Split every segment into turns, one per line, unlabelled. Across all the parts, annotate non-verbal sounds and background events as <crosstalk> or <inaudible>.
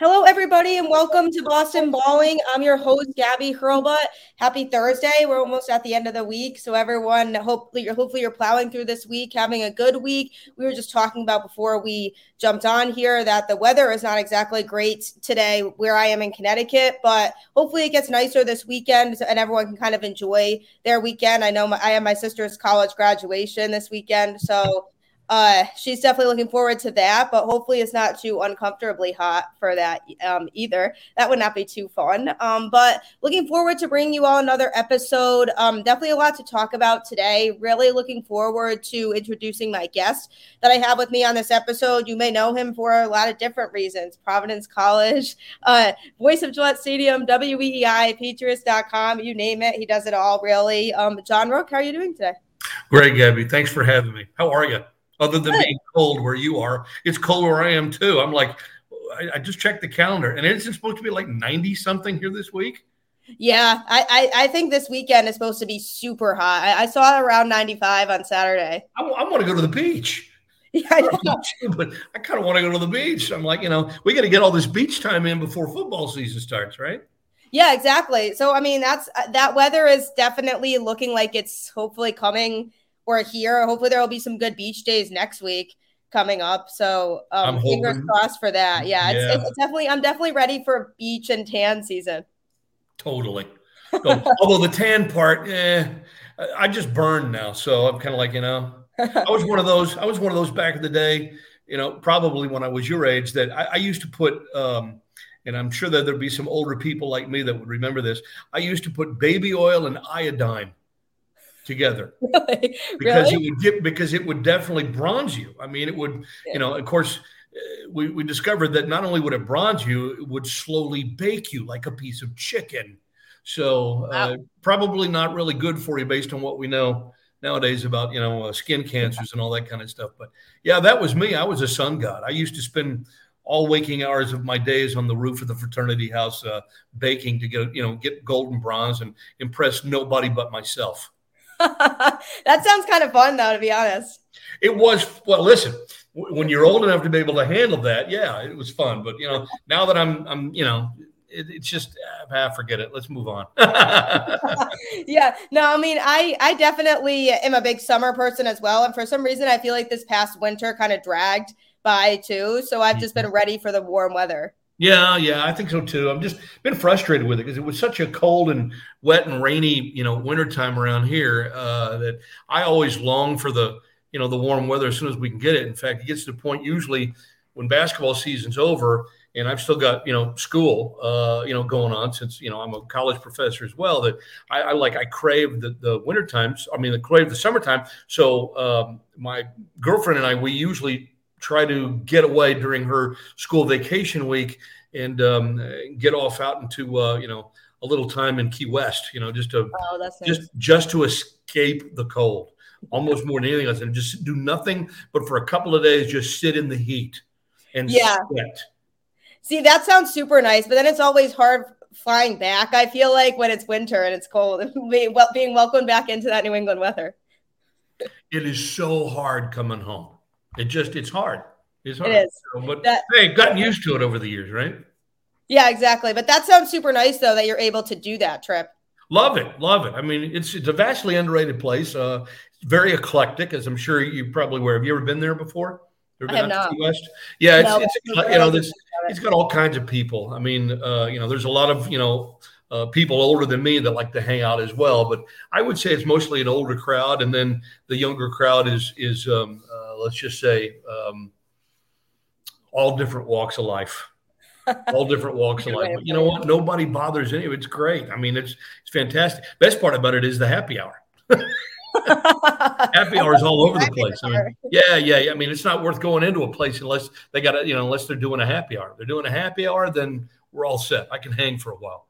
Hello, everybody, and welcome to Boston Balling. I'm your host, Gabby Hurlbut. Happy Thursday. We're almost at the end of the week. So, everyone, hopefully, you're, hopefully you're plowing through this week, having a good week. We were just talking about before we jumped on here that the weather is not exactly great today where I am in Connecticut, but hopefully it gets nicer this weekend and everyone can kind of enjoy their weekend. I know my, I have my sister's college graduation this weekend. So, uh, she's definitely looking forward to that, but hopefully it's not too uncomfortably hot for that um, either. That would not be too fun. Um, but looking forward to bringing you all another episode. Um, definitely a lot to talk about today. Really looking forward to introducing my guest that I have with me on this episode. You may know him for a lot of different reasons Providence College, <laughs> uh, voice of Gillette Stadium, WEEI, Patriots.com, you name it. He does it all, really. Um, John Rooke, how are you doing today?
Great, Gabby. Thanks for having me. How are you? Other than being cold where you are. It's cold where I am too. I'm like, I, I just checked the calendar, and it's supposed to be like 90 something here this week.
Yeah, I, I, I think this weekend is supposed to be super hot. I, I saw it around 95 on Saturday.
I, I want to go to the beach. <laughs>
Yeah, I know. <laughs>
but I kind of want to go to the beach. I'm like, you know, we got to get all this beach time in before football season starts, right?
Yeah, exactly. So I mean, that's uh, that weather is definitely looking like it's hopefully coming or here. Hopefully, there will be some good beach days next week coming up. So um, fingers crossed for that. Yeah, yeah. It's, it's, definitely. I'm definitely ready for beach and tan season.
Totally. <laughs> although the tan part, eh, I just burned now, so I'm kind of like you know, I was one of those. I was one of those back in the day. You know, probably when I was your age, that I, I used to put. Um, and I'm sure that there'd be some older people like me that would remember this. I used to put baby oil and iodine together <laughs>
really?
because
really?
it would get because it would definitely bronze you. I mean, it would, yeah. you know, of course, uh, we, we discovered that not only would it bronze you, it would slowly bake you like a piece of chicken. So uh, probably not really good for you based on what we know nowadays about you know uh, skin cancers and all that kind of stuff. But yeah, that was me. I was a sun god. I used to spend all waking hours of my days on the roof of the fraternity house uh, baking to get you know get golden bronze and impress nobody but myself. <laughs>
that sounds kind of fun, though, to be honest.
It was. Well, listen, when you're old enough to be able to handle that, yeah, it was fun. But you know, now that I'm, I'm, you know, it, it's just ah, forget it. Let's move on. <laughs>
yeah, no, I mean, I, I definitely am a big summer person as well, and for some reason, I feel like this past winter kind of dragged by too. So I've just been ready for the warm weather.
Yeah, yeah, I think so too. I'm just been frustrated with it because it was such a cold and wet and rainy, you know, wintertime around here uh, that I always long for the, you know, the warm weather as soon as we can get it. In fact, it gets to the point usually when basketball season's over and I've still got, you know, school, uh, you know, going on since, you know, I'm a college professor as well that I, I like, I crave the, the winter times. I mean, I crave the summertime. So um, my girlfriend and I, we usually try to get away during her school vacation week and um, get off out into uh, you know a little time in Key West. You know, just to
oh, nice.
just just to escape the cold, almost more than anything else, and just do nothing but for a couple of days, just sit in the heat and
yeah.
sweat.
See, that sounds super nice, but then it's always hard flying back. I feel like when it's winter and it's cold, <laughs> being, being welcomed back into that New England weather.
It is so hard coming home. It just it's hard. It's hard.
It is.
So, but that, hey, gotten used to it over the years, right?
Yeah, exactly. But that sounds super nice though that you're able to do that trip.
Love it, love it. I mean, it's it's a vastly underrated place. Uh, very eclectic, as I'm sure you probably were. Have you ever been there before?
Ever I have not.
West? Yeah, it's, no, it's you know this. It's got all kinds of people. I mean, uh, you know, there's a lot of you know uh, people older than me that like to hang out as well. But I would say it's mostly an older crowd, and then the younger crowd is is um, let's just say um, all different walks of life. <laughs> all different walks of life. But you know what? Nobody bothers any. Of it's great. I mean, it's it's fantastic. Best part about it is the happy hour. <laughs> happy hours all over the place. I mean, yeah, yeah, yeah. I mean, it's not worth going into a place unless they got to, you know, unless they're doing a happy hour. If they're doing a happy hour, then we're all set. I can hang for a while.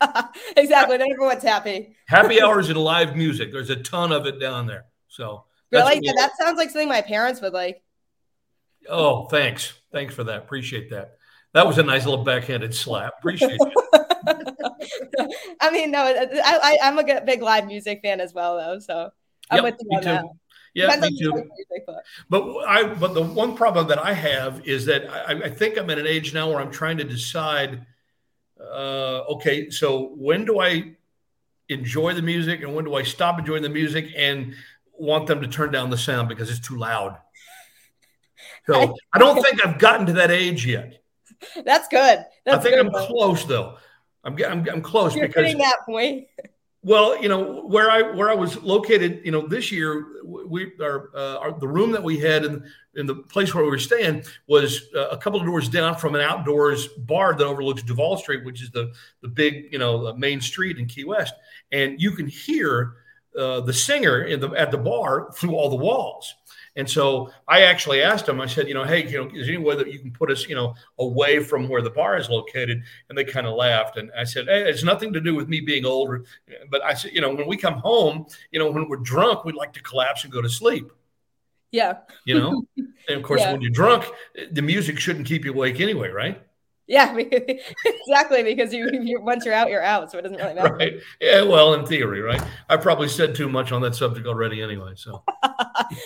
<laughs>
exactly. Then everyone's happy.
happy hours and live music. There's a ton of it down there. So
really, yeah, that sounds like something my parents would like.
Oh, thanks. Thanks for that. Appreciate that. That was a nice little backhanded slap. Appreciate it. <laughs>
I mean, no, I, I, am a big live music fan as well, though. So I'm
yep,
with you on that.
Yeah, me too. Music, but. but. I but the one problem that I have is that I, I think I'm at an age now where I'm trying to decide. Uh, okay, so when do I enjoy the music and when do I stop enjoying the music and want them to turn down the sound because it's too loud? So I don't think I've gotten to that age yet.
That's good. That's
I think
good,
I'm close though. I'm, I'm, I'm close
You're
because
that point.
Well, you know where I where I was located. You know, this year we our, uh, our the room that we had in in the place where we were staying was uh, a couple of doors down from an outdoors bar that overlooks Duval Street, which is the the big you know main street in Key West, and you can hear uh, the singer in the at the bar through all the walls. And so I actually asked them, I said, you know, hey, you know, is there any way that you can put us, you know, away from where the bar is located? And they kind of laughed. And I said, hey, it's nothing to do with me being older. But I said, you know, when we come home, you know, when we're drunk, we'd like to collapse and go to sleep.
Yeah.
You know, <laughs> and of course, yeah. when you're drunk, the music shouldn't keep you awake anyway, right?
Yeah, <laughs> exactly. Because you, you, once you're out, you're out, so it doesn't really matter.
Right. Yeah. Well, in theory, right? I probably said too much on that subject already, anyway. So. <laughs>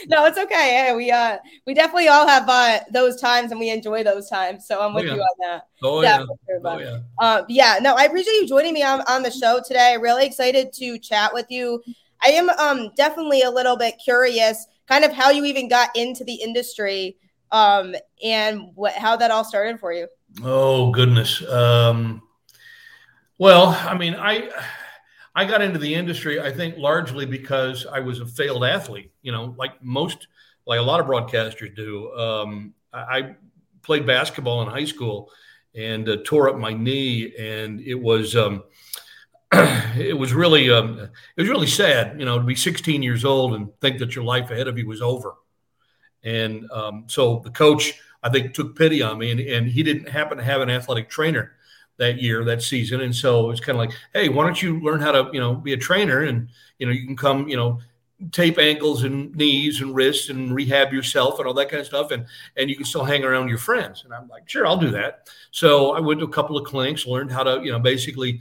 no, it's okay. Yeah, we uh we definitely all have uh those times, and we enjoy those times. So I'm with oh, yeah. you on that.
Oh yeah. Sure, oh
yeah. Uh, yeah. No, I appreciate you joining me on on the show today. Really excited to chat with you. I am um definitely a little bit curious, kind of how you even got into the industry, um, and what how that all started for you.
Oh goodness. Um, well, I mean, I I got into the industry, I think, largely because I was a failed athlete. You know, like most, like a lot of broadcasters do. Um, I, played basketball in high school and uh, tore up my knee, and it was um, <clears throat> it was really um, it was really sad. You know, to be 16 years old and think that your life ahead of you was over. And um, so the coach I think took pity on me, and, and he didn't happen to have an athletic trainer that year, that season, and so it was kind of like, hey, why don't you learn how to, you know, be a trainer, and you know, you can come, you know, tape ankles and knees and wrists and rehab yourself and all that kind of stuff, and and you can still hang around your friends. And I'm like, sure, I'll do that. So I went to a couple of clinics, learned how to, you know, basically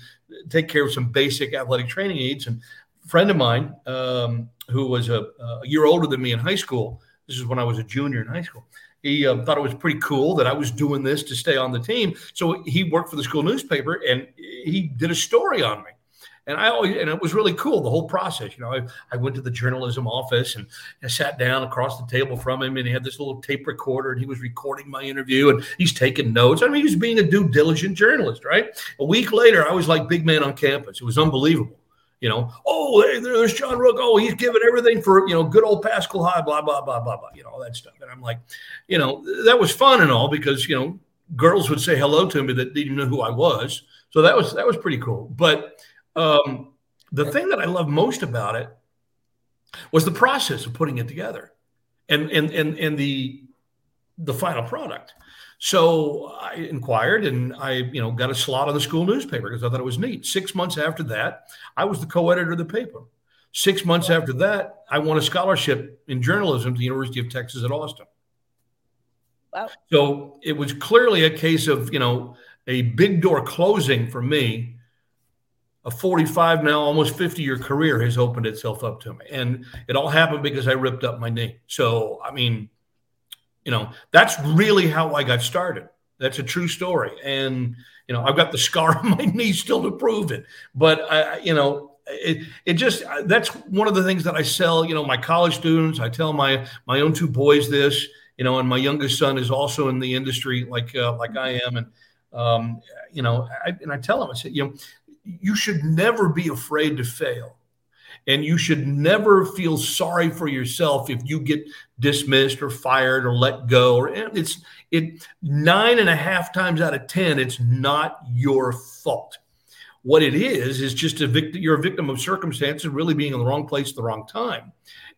take care of some basic athletic training needs. And a friend of mine um, who was a, a year older than me in high school. This is when I was a junior in high school he uh, thought it was pretty cool that I was doing this to stay on the team. So he worked for the school newspaper and he did a story on me. And I always, and it was really cool, the whole process. You know, I, I went to the journalism office and I sat down across the table from him and he had this little tape recorder and he was recording my interview and he's taking notes. I mean, he was being a due diligent journalist, right? A week later, I was like big man on campus. It was unbelievable you know, oh, hey, there's John Rooke. Oh, he's giving everything for, you know, good old Paschal High, blah, blah, blah, blah, blah, you know, all that stuff. And I'm like, you know, that was fun and all because, you know, girls would say hello to me that didn't know who I was. So that was, that was pretty cool. But um, the thing that I love most about it was the process of putting it together and, and, and, and the, the final product. So I inquired and I, you know, got a slot on the school newspaper because I thought it was neat. Six months after that, I was the co-editor of the paper. Six months after that, I won a scholarship in journalism to the University of Texas at Austin.
Wow.
So it was clearly a case of, you know, a big door closing for me. A 45 now, almost 50 year career has opened itself up to me. And it all happened because I ripped up my knee. So, I mean, you know, that's really how I got started. That's a true story. And, you know, I've got the scar <laughs> on my knee still to prove it. But, I, you know, it, it just that's one of the things that I sell. You know, my college students, I tell my my own two boys this. You know, and my youngest son is also in the industry like uh, like I am, and um, you know, I, and I tell him, I said, you know, you should never be afraid to fail and you should never feel sorry for yourself if you get dismissed or fired or let go. Or eh, it's it nine and a half times out of ten, it's not your fault. What it is is just a victim. You're a victim of circumstances, really being in the wrong place at the wrong time.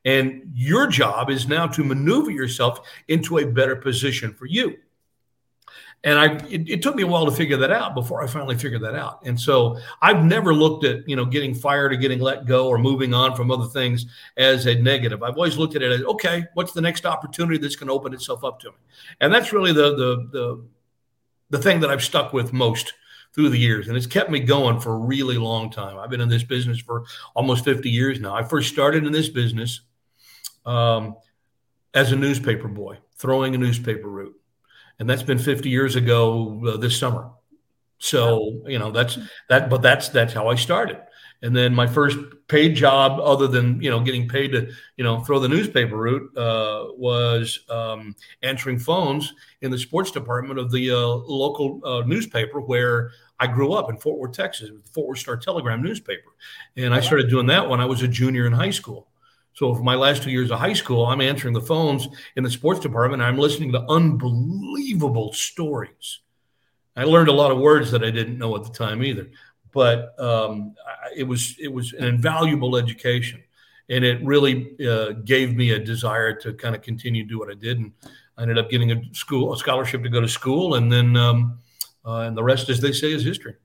And your job is now to maneuver yourself into a better position for you and I it, it, took me a while to figure that out before I finally figured that out. And so I've never looked at you know getting fired or getting let go or moving on from other things as a negative. I've always looked at it as okay, what's the next opportunity that's going to open itself up to me? And that's really the the the the thing that I've stuck with most through the years and it's kept me going for a really long time. I've been in this business for almost 50 years now. I first started in this business um, as a newspaper boy, throwing a newspaper route. And that's been 50 years ago uh, this summer. So, you know, that's that, but that's, that's how I started. And then my first paid job, other than you know getting paid to you know throw the newspaper route, uh, was um, answering phones in the sports department of the uh, local uh, newspaper where I grew up in Fort Worth, Texas, the Fort Worth Star Telegram newspaper, and I started doing that when I was a junior in high school. So for my last two years of high school, I'm answering the phones in the sports department. I'm listening to unbelievable stories. I learned a lot of words that I didn't know at the time either but um, it was it was an invaluable education, and it really uh, gave me a desire to kind of continue to do what I did, and I ended up getting a school a scholarship to go to school, and then um, uh, and the rest, as they say, is history.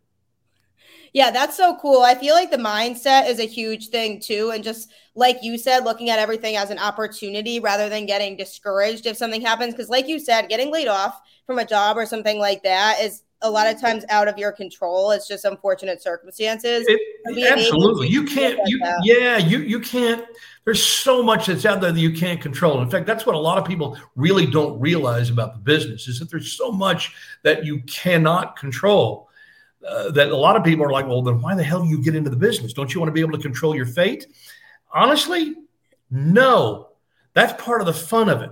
Yeah, that's so cool. I feel like the mindset is a huge thing too. And just like you said, looking at everything as an opportunity rather than getting discouraged if something happens. Because, like you said, getting laid off from a job or something like that is a lot of times out of your control. It's just unfortunate circumstances.
It, absolutely. You can't like you that. yeah, you you can't there's so much that's out there that you can't control. In fact, that's what a lot of people really don't realize about the business is that there's so much that you cannot control. Uh, that a lot of people are like, well, then why the hell do you get into the business? Don't you want to be able to control your fate? Honestly, no. That's part of the fun of it.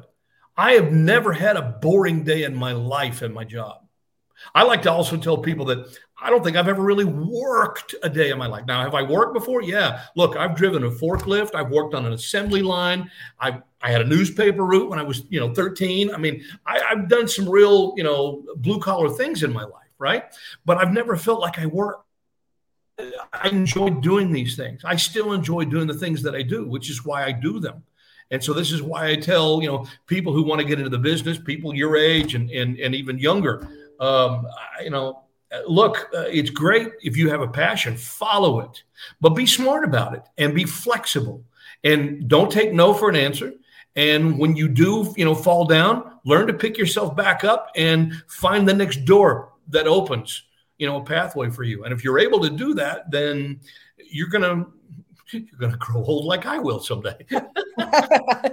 I have never had a boring day in my life in my job. I like to also tell people that I don't think I've ever really worked a day in my life. Now, have I worked before? Yeah. Look, I've driven a forklift. I've worked on an assembly line. I I had a newspaper route when I was, you know, 13. I mean, I, I've done some real, you know, blue collar things in my life, right? But I've never felt like I work. I enjoy doing these things. I still enjoy doing the things that I do, which is why I do them. And so this is why I tell, you know, people who want to get into the business, people your age and and, and even younger, um, you know, look, uh, it's great if you have a passion, follow it, but be smart about it and be flexible and don't take no for an answer. And when you do, you know, fall down, learn to pick yourself back up and find the next door that opens, you know, a pathway for you. And if you're able to do that, then you're going to you're going to grow old like I will someday. <laughs> I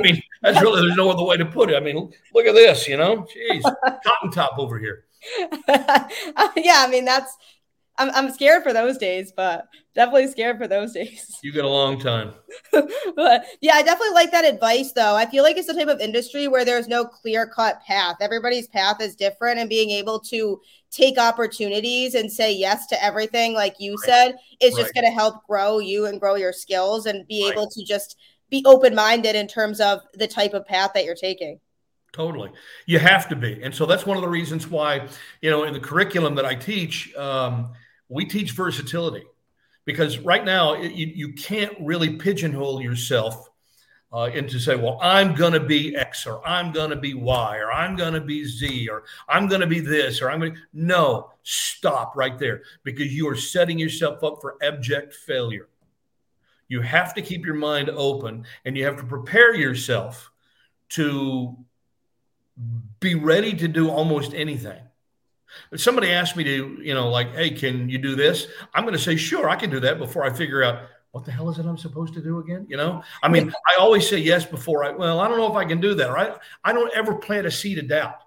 mean, that's really, there's no other way to put it. I mean, look at this, you know, jeez, cotton top over here. <laughs>
yeah, I mean, that's, I'm, I'm scared for those days, but definitely scared for those days. <laughs>
You got a long time.
but yeah, I definitely like that advice though. I feel like it's the type of industry where there's no clear cut path. Everybody's path is different and being able to take opportunities and say yes to everything, like you right. said, is right. just going to help grow you and grow your skills and be right. able to just be open minded in terms of the type of path that you're taking.
Totally. You have to be. And so that's one of the reasons why, you know, in the curriculum that I teach, um, we teach versatility because right now you, you can't really pigeonhole yourself uh, and to say, well, I'm going to be X or I'm going to be Y or I'm going to be Z or I'm going to be this or I'm going to. No, stop right there because you are setting yourself up for abject failure. You have to keep your mind open and you have to prepare yourself to be ready to do almost anything. If somebody asked me to, you know, like, hey, can you do this? I'm going to say, sure, I can do that before I figure out what the hell is it I'm supposed to do again? You know, I mean, I always say yes before I, well, I don't know if I can do that, right? I don't ever plant a seed of doubt.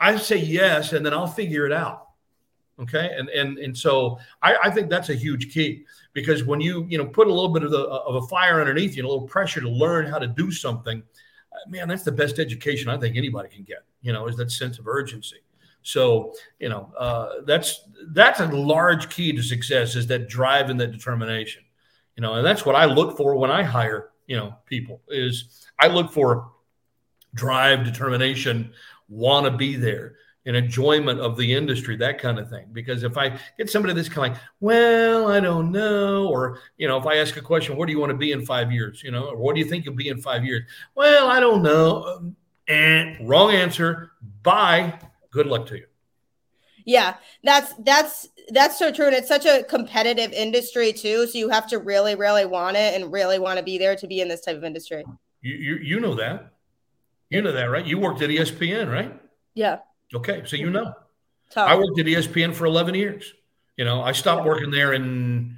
I say yes, and then I'll figure it out. Okay. And, and, and so I, I think that's a huge key because when you, you know, put a little bit of the, of a fire underneath you, a little pressure to learn how to do something, uh, man, that's the best education I think anybody can get, you know, is that sense of urgency. So, you know, uh, that's, that's a large key to success is that drive and that determination. You know and that's what i look for when i hire you know people is i look for drive determination want to be there an enjoyment of the industry that kind of thing. Because if i get somebody that's kind of like well i don't know or you know if i ask a question where do you want to be in five years? You know or what do you think you'll be in five years? Well i don't know. And wrong answer bye good luck to you.
Yeah that's that's that's so true. And it's such a competitive industry too. So you have to really really want it and really want to be there to be in this type of industry.
You you, you know that. You know that right? You worked at espn right?
Yeah.
Okay so you know. Tough. i worked at espn for 11 years. You know i stopped working there in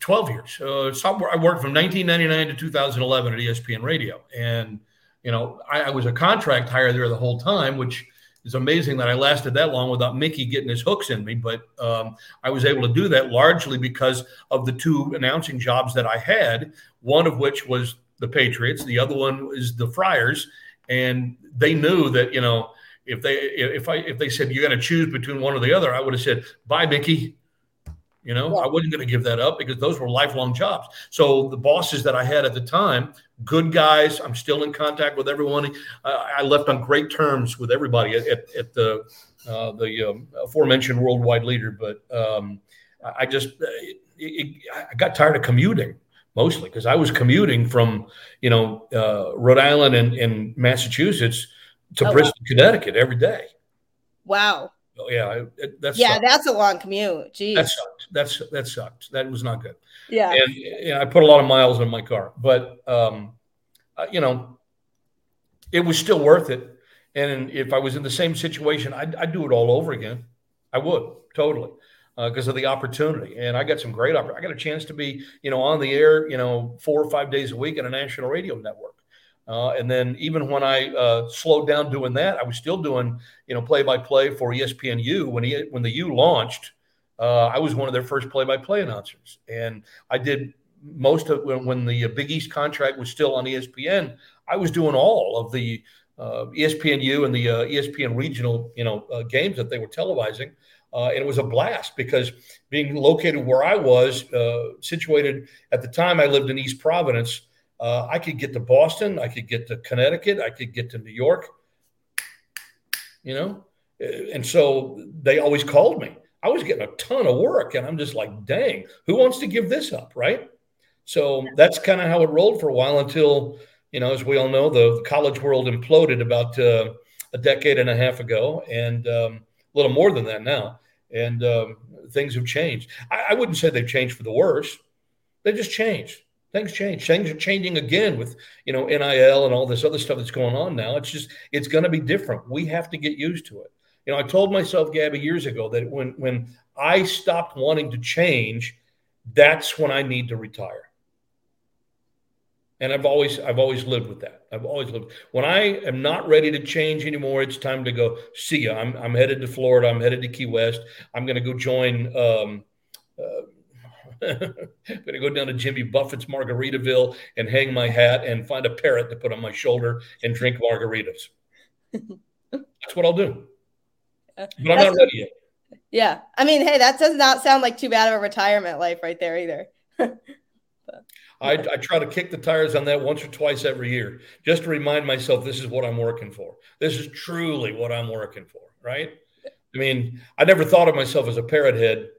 12 years. Uh, software, I worked from 1999 to 2011 at ESPN Radio. And, you know, I, I, was a contract hire there the whole time, which is amazing that I lasted that long without Mickey getting his hooks in me. But um, I was able to do that largely because of the two announcing jobs that I had, one of which was the Patriots, the other one is the Friars. And they knew that, you know, if they if I if they said you got to choose between one or the other, I would have said, bye, Mickey you know, yeah. I wasn't going to give that up because those were lifelong jobs. So the bosses that I had at the time, good guys. I'm still in contact with everyone. Uh, I left on great terms with everybody at, at, at the uh, the um, aforementioned worldwide leader. But um, I just uh, it, it, I got tired of commuting mostly because I was commuting from you know uh, Rhode Island and, and Massachusetts to oh, Bristol, wow. Connecticut every day.
Wow.
Oh, yeah, that's
yeah, sucked. that's a long commute. Jeez,
that sucked. That's that sucked. That was not good.
Yeah,
and you know, I put a lot of miles on my car, but um, uh, you know, it was still worth it. And if I was in the same situation, I'd, I'd do it all over again. I would totally because uh, of the opportunity. And I got some great opportunity. I got a chance to be, you know, on the air, you know, four or five days a week in a national radio network. Uh, and then even when I uh, slowed down doing that, I was still doing you know play by play for ESPNU when he when the U launched. Uh, I was one of their first play by play announcers, and I did most of when, when the Big East contract was still on ESPN. I was doing all of the uh, ESPNU and the uh, ESPN regional you know uh, games that they were televising. and it was a blast because being located where I was, situated at the time, I lived in East Providence. Uh, I could get to Boston. I could get to Connecticut. I could get to New York. You know, uh, and so they always called me. I was getting a ton of work, and I'm just like, dang, who wants to give this up, right? So that's kind of how it rolled for a while until, you know, as we all know, the, college world imploded about uh, a decade and a half ago, and um, a little more than that now. And um, things have changed. I, I wouldn't say they've changed for the worse; they just changed things change. Things are changing again with you know NIL and all this other stuff that's going on now. It's just it's going to be different. We have to get used to it. You know, I told myself, Gabby, years ago that when when I stopped wanting to change, that's when I need to retire. And I've always I've always lived with that. I've always lived. When I am not ready to change anymore, it's time to go. See ya. I'm I'm headed to Florida. I'm headed to Key West. I'm going to go join. Um, uh, I'm going to go down to Jimmy Buffett's Margaritaville and hang my hat and find a parrot to put on my shoulder and drink margaritas. <laughs> That's what I'll do. But I'm That's not ready yet.
Yeah. I mean, hey, that does not sound like too bad of a retirement life right there either. <laughs>
I, I, try to kick the tires on that once or twice every year just to remind myself this is what I'm working for. This is truly what I'm working for, right? I mean, I never thought of myself as a parrot head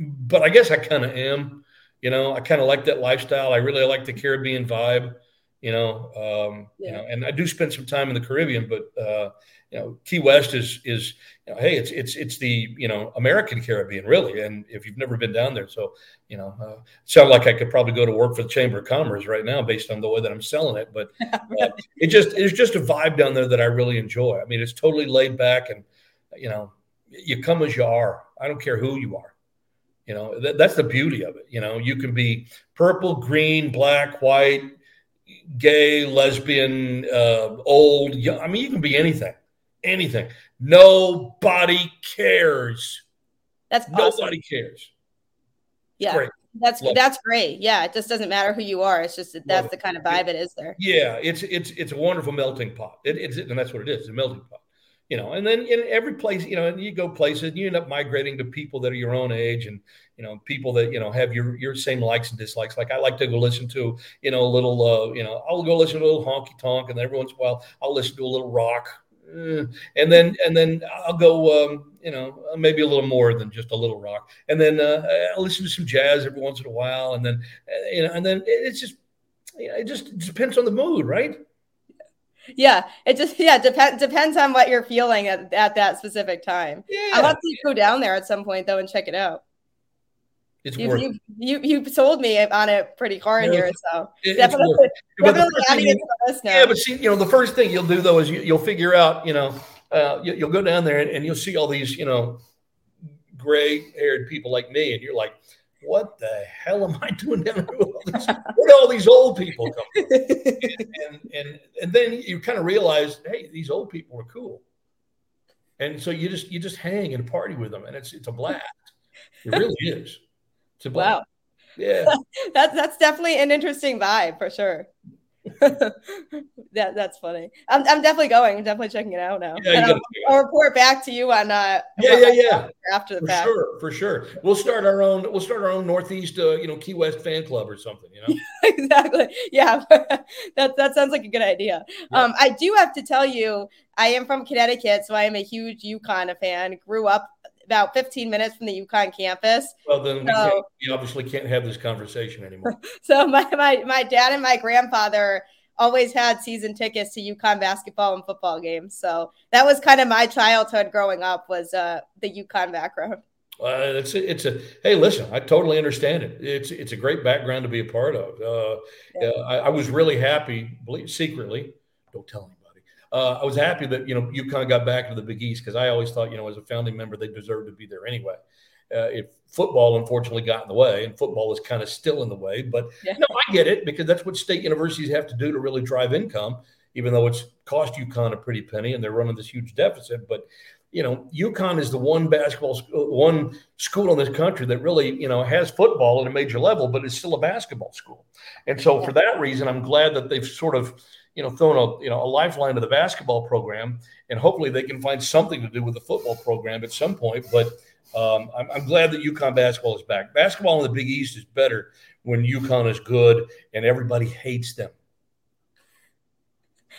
but I guess I kind of am. You know, I kind of like that lifestyle. I really like the Caribbean vibe. You know, um, yeah. you know, and I do spend some time in the Caribbean, but uh, you know, Key West is is you know, hey, it's it's it's the you know American Caribbean really. And if you've never been down there, so you know, uh, sound like I could probably go to work for the Chamber of Commerce right now based on the way that I'm selling it. But <laughs> uh, it just it's just a vibe down there that I really enjoy. I mean, it's totally laid back, and you know, you come as you are. I don't care who you are. You know, that, that's the beauty of it. You know, you can be purple, green, black, white, gay, lesbian, uh, old. Young. I mean, you can be anything, anything. Nobody cares.
That's
awesome. nobody cares.
Yeah. Great. That's Love that's it. great. Yeah, it just doesn't matter who you are. It's just that that's the kind of vibe it is there.
Yeah, it's it's it's a wonderful melting pot. It, it's and that's what it is. It's a melting pot you know, and then in every place, you know, and you go places, and you end up migrating to people that are your own age, and you know, people that you know have your your same likes and dislikes. Like I like to go listen to, you know, a little, uh, you know, I'll go listen to a little honky tonk, and every once in a while I'll listen to a little rock, uh, and then and then I'll go, um, you know, maybe a little more than just a little rock, and then uh, I'll listen to some jazz every once in a while, and then uh, you know, and then it's just, you know, it just depends on the mood, right?
Yeah it just yeah depends depends on what you're feeling at, at that specific time. Yeah. i'll have to go down there at some point though and check it out.
It's you, worth
you, you, you sold me on it pretty hard yeah, here, so it, definitely, definitely
adding it to now. Yeah, but see, you know, the first thing you'll do though is you, will figure out, you know, uh, you, will go down there and, and, you'll see all these, you know, gray-haired people like me, and you're like, what the hell am I <laughs> doing down here? Where do all these old people come from? And, and, and, and then you kind of realize, hey, these old people are cool. And so you just you just hang and party with them, and it's it's a blast. It really is. It's a blast. Wow. Yeah. <laughs>
that's that's definitely an interesting vibe for sure. <laughs> that that's funny. I'm, I'm definitely going. I'm definitely checking it out now. Yeah, I'll, I'll, report back to you on uh
yeah yeah yeah
after the
for
fact.
sure for sure. We'll start our own. We'll start our own Northeast uh, you know Key West fan club or something. You know <laughs>
exactly. Yeah, <laughs> that that sounds like a good idea. Yeah. Um, I do have to tell you, I am from Connecticut, so I am a huge UConn fan. Grew up about 15 minutes from the UConn campus.
Well, then so, we, we, obviously can't have this conversation anymore. <laughs>
So my, my, my dad and my grandfather always had season tickets to UConn basketball and football games. So that was kind of my childhood growing up was uh, the UConn background.
Uh, it's a, it's a hey listen I totally understand it it's it's a great background to be a part of uh, yeah. I, I, was really happy believe secretly don't tell me uh, I was happy that you know UConn got back to the Big East because I always thought you know as a founding member they deserved to be there anyway. Uh, if football unfortunately got in the way, and football is kind of still in the way, but yeah. no, I get it because that's what state universities have to do to really drive income. Even though it's cost UConn a pretty penny, and they're running this huge deficit, but you know, UConn is the one basketball school, one school in this country that really, you know, has football at a major level, but it's still a basketball school. And so, for that reason, I'm glad that they've sort of you know, thrown a you know a lifeline to the basketball program, and hopefully they can find something to do with the football program at some point. But um, I'm, I'm, glad that UConn basketball is back. Basketball in the Big East is better when UConn is good and everybody hates them.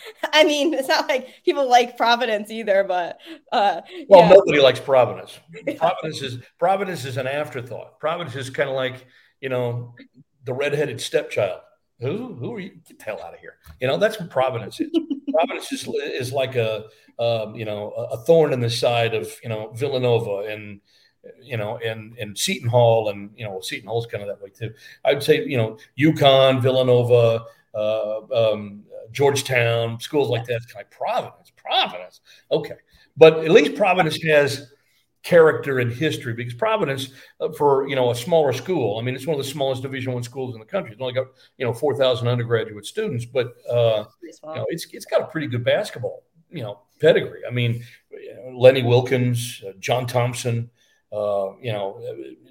<laughs>
I mean, it's not like people like Providence either, but uh,
well, yeah. nobody likes Providence. <laughs> Providence is Providence is an afterthought. Providence is kind of like you know the redheaded stepchild. Who who are you? Get the hell out of here. You know, that's what Providence is. Providence is, is like a um, you know a thorn in the side of you know Villanova and you know and and Seton Hall and you know Seton Hall's kind of that way too. I'd say you know UConn, Villanova, uh, um, Georgetown, schools like that. It's kind of like Providence. Providence. Okay, but at least Providence has character and history because Providence, uh, for you know a smaller school, I mean it's one of the smallest Division One schools in the country. It's only got you know four thousand undergraduate students, but uh, you know it's it's got a pretty good basketball you know pedigree. I mean, Lenny Wilkens, uh, John Thompson, uh, you know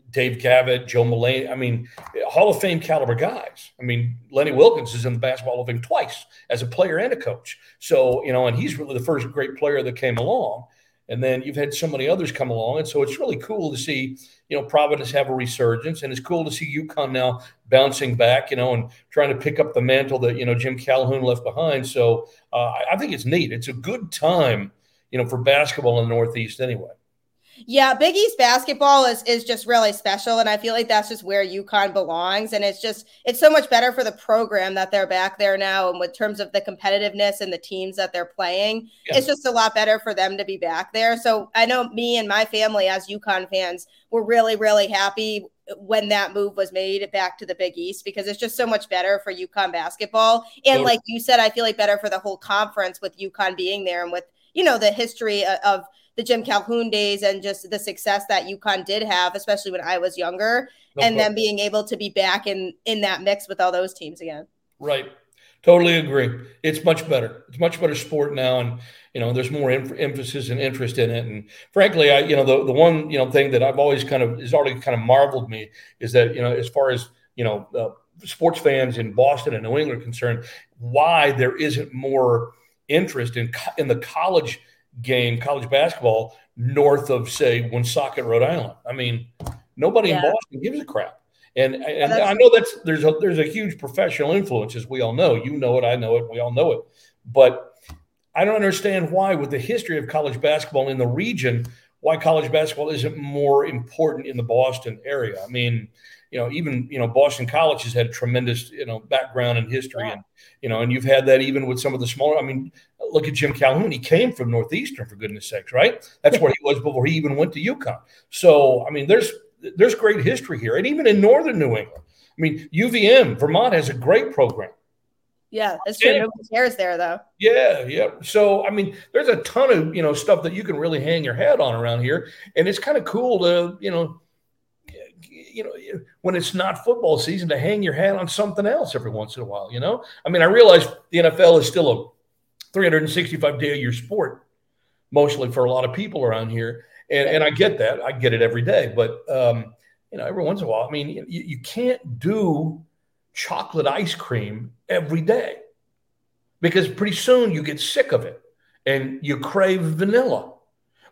Dave Gavitt, Joe Mullaney. I mean, Hall of Fame caliber guys. I mean, Lenny Wilkens is in the Basketball Hall of Fame twice as a player and a coach. So you know, and he's really the first great player that came along. And then you've had so many others come along. And so it's really cool to see, you know, Providence have a resurgence. And it's cool to see UConn now bouncing back, you know, and trying to pick up the mantle that, you know, Jim Calhoun left behind. So uh, I think it's neat. It's a good time, you know, for basketball in the Northeast anyway.
Yeah, Big East basketball is is just really special, and I feel like that's just where UConn belongs. And it's just it's so much better for the program that they're back there now, and with terms of the competitiveness and the teams that they're playing, yeah. it's just a lot better for them to be back there. So I know me and my family as UConn fans were really really happy when that move was made back to the Big East because it's just so much better for UConn basketball. And like you said, I feel like better for the whole conference with UConn being there and with you know the history of the Jim Calhoun days and just the success that UConn did have, especially when I was younger, no and then being able to be back in in that mix with all those teams again.
Right. Totally agree. It's much better. It's much better sport now, and you know, there's more em- emphasis and interest in it. And frankly, I, you know, the the one you know thing that I've always kind of has already kind of marveled me is that you know, as far as you know, uh, sports fans in Boston and New England are concerned, why there isn't more interest in co- in the college game, college basketball, north of say Woonsocket, Rhode Island. I mean, nobody yeah. in Boston gives a crap. And and I know that's there's a there's a huge professional influence, as we all know. You know it, I know it, we all know it. But I don't understand why, with the history of college basketball in the region, why college basketball isn't more important in the Boston area. I mean, you know, even you know, Boston College has had a tremendous you know background and history, yeah. and you know, and you've had that even with some of the smaller. I mean, look at Jim Calhoun. He came from Northeastern, for goodness sakes, right? That's where he was before he even went to UConn. So, I mean, there's there's great history here, and even in northern New England. I mean, UVM, Vermont has a great program.
Yeah, that's true. Nobody cares there, though.
Yeah, yeah. So, I mean, there's a ton of you know stuff that you can really hang your hat on around here, and it's kind of cool to you know you know, when it's not football season, to hang your hat on something else every once in a while. You know, I mean, I realize the NFL is still a 365 day a year sport, mostly for a lot of people around here, and, and I get that. I get it every day, but um, you know, every once in a while, I mean, you, you can't do chocolate ice cream every day because pretty soon you get sick of it and you crave vanilla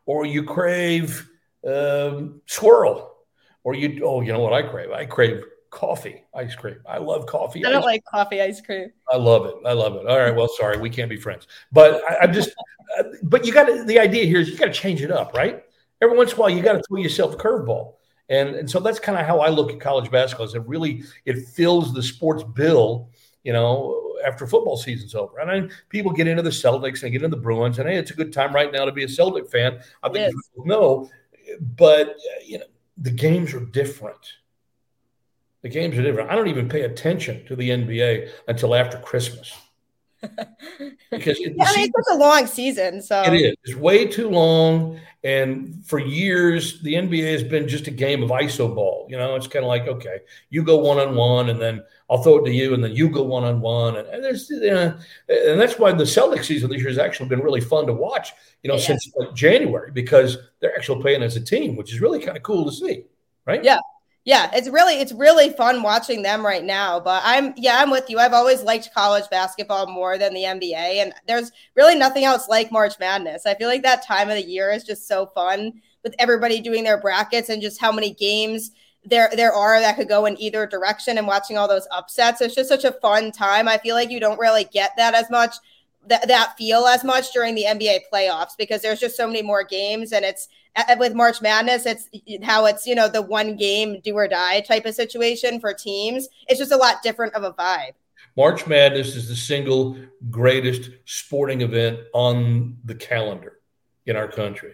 or you crave um, swirl or you oh you know what i crave? I crave coffee ice cream. I love coffee
i don't like coffee ice cream.
I love it. I love it. All right. Well sorry. We can't be friends. But I, am just <laughs> uh, but you got to the idea here is you got to change it up right? Every once in a while you got to throw yourself a curveball. And and so that's kind of how I look at college basketball. Is it really it fills the sports bill, you know, after football season's over. And I, people get into the Celtics and get into the Bruins, and hey, it's a good time right now to be a Celtic fan. I think people know, but you know, the games are different. The games are different. I don't even pay attention to the NBA until after Christmas <laughs>
because it, yeah, I mean, it's such a long season. So
it is. It's way too long. And for years, the NBA has been just a game of iso ball. You know, it's kind of like, okay, you go one on one, and then I'll throw it to you, and then you go one on one. And, and there's, you know, and that's why the Celtics season this year has actually been really fun to watch. You know, yeah. since like January because they're actually playing as a team, which is really kind of cool to see, right?
Yeah, yeah, it's really it's really fun watching them right now. But I'm yeah, I'm with you. I've always liked college basketball more than the NBA, and there's really nothing else like March Madness. I feel like that time of the year is just so fun with everybody doing their brackets and just how many games there there are that could go in either direction and watching all those upsets. It's just such a fun time. I feel like you don't really get that as much that, that feel as much during the NBA playoffs because there's just so many more games and it's Uh, uh, with March Madness, it's how it's, you know, the one game do or die type of situation for teams. It's just a lot different of a vibe.
March Madness is the single greatest sporting event on the calendar in our country,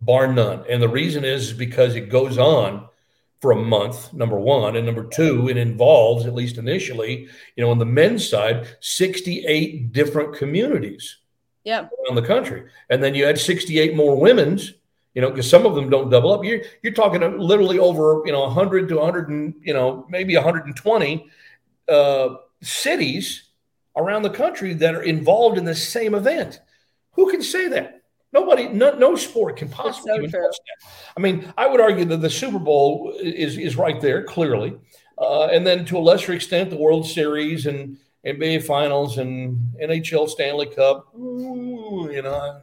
bar none. And the reason is because it goes on for a month, number one. And number two, it involves, at least initially, you know, on the men's side, 68 different communities
yeah.
around the country. And then you add 68 more women's you know, because some of them don't double up. You're you're talking literally over you know 100 to 100 and you know maybe 120 uh, cities around the country that are involved in the same event. Who can say that? Nobody, no, no sport can possibly. So I mean, I would argue that the Super Bowl is is right there clearly, uh, and then to a lesser extent the World Series and NBA Finals and NHL Stanley Cup. Ooh, you know,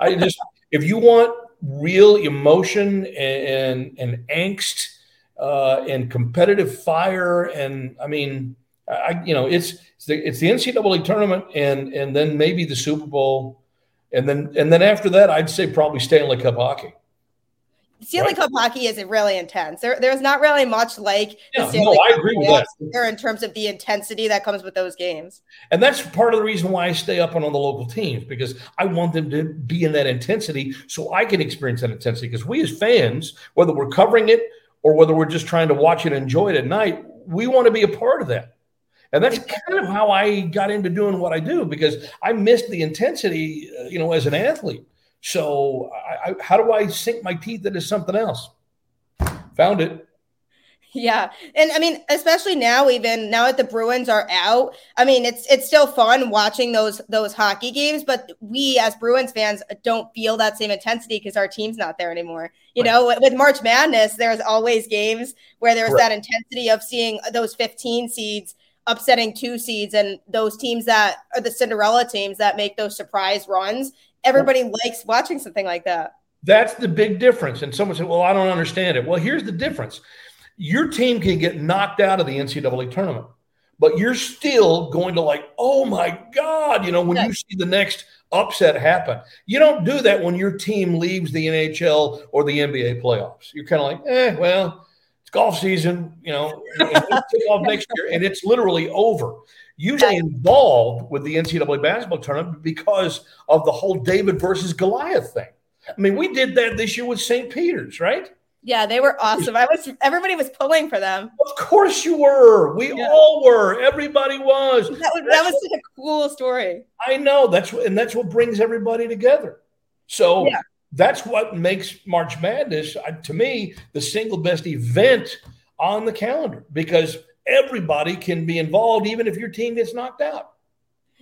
I just if you want real emotion and and, and angst uh, and competitive fire. And I mean, I you know it's it's the, it's the NCAA tournament and and then maybe the Super Bowl, and then and then after that, I'd say probably Stanley Cup hockey.
Stanley right. Cup hockey is really intense. There, there's not really much like
yeah, no, Cup I agree with that.
There in terms of the intensity that comes with those games.
And that's part of the reason why I stay up on, on the local teams because I want them to be in that intensity so I can experience that intensity. Because we as fans, whether we're covering it or whether we're just trying to watch it and enjoy it at night, we want to be a part of that. And that's kind of how I got into doing what I do because I missed the intensity, uh, you know, as an athlete. So, I, I, how do I sink my teeth into something else? Found it.
Yeah. And I mean, especially now, even now that the Bruins are out, I mean, it's it's still fun watching those those hockey games, but we as Bruins fans don't feel that same intensity because our team's not there anymore. You right. know, with March Madness, there's always games where there's right. that intensity of seeing those 15 seeds upsetting two seeds and those teams that are the Cinderella teams that make those surprise runs everybody likes watching something like that.
That's the big difference. And someone said, Well, I don't understand it. Well, here's the difference your team can get knocked out of the NCAA tournament, but you're still going to, like, oh my God, you know, when you see the next upset happen. You don't do that when your team leaves the NHL or the NBA playoffs. You're kind of like, eh, well, it's golf season, you know, off <laughs> next year, and it's literally over usually involved with the NCAA basketball tournament because of the whole David versus Goliath thing. I mean, we did that this year with St. Peter's, right?
Yeah, they were awesome. I was everybody was pulling for them.
Of course you were. We yeah. all were. Everybody was.
That was that was such a cool story.
I know. That's what and that's what brings everybody together. So yeah. that's what makes March Madness, uh, to me, the single best event on the calendar because everybody can be involved, even if your team gets knocked out.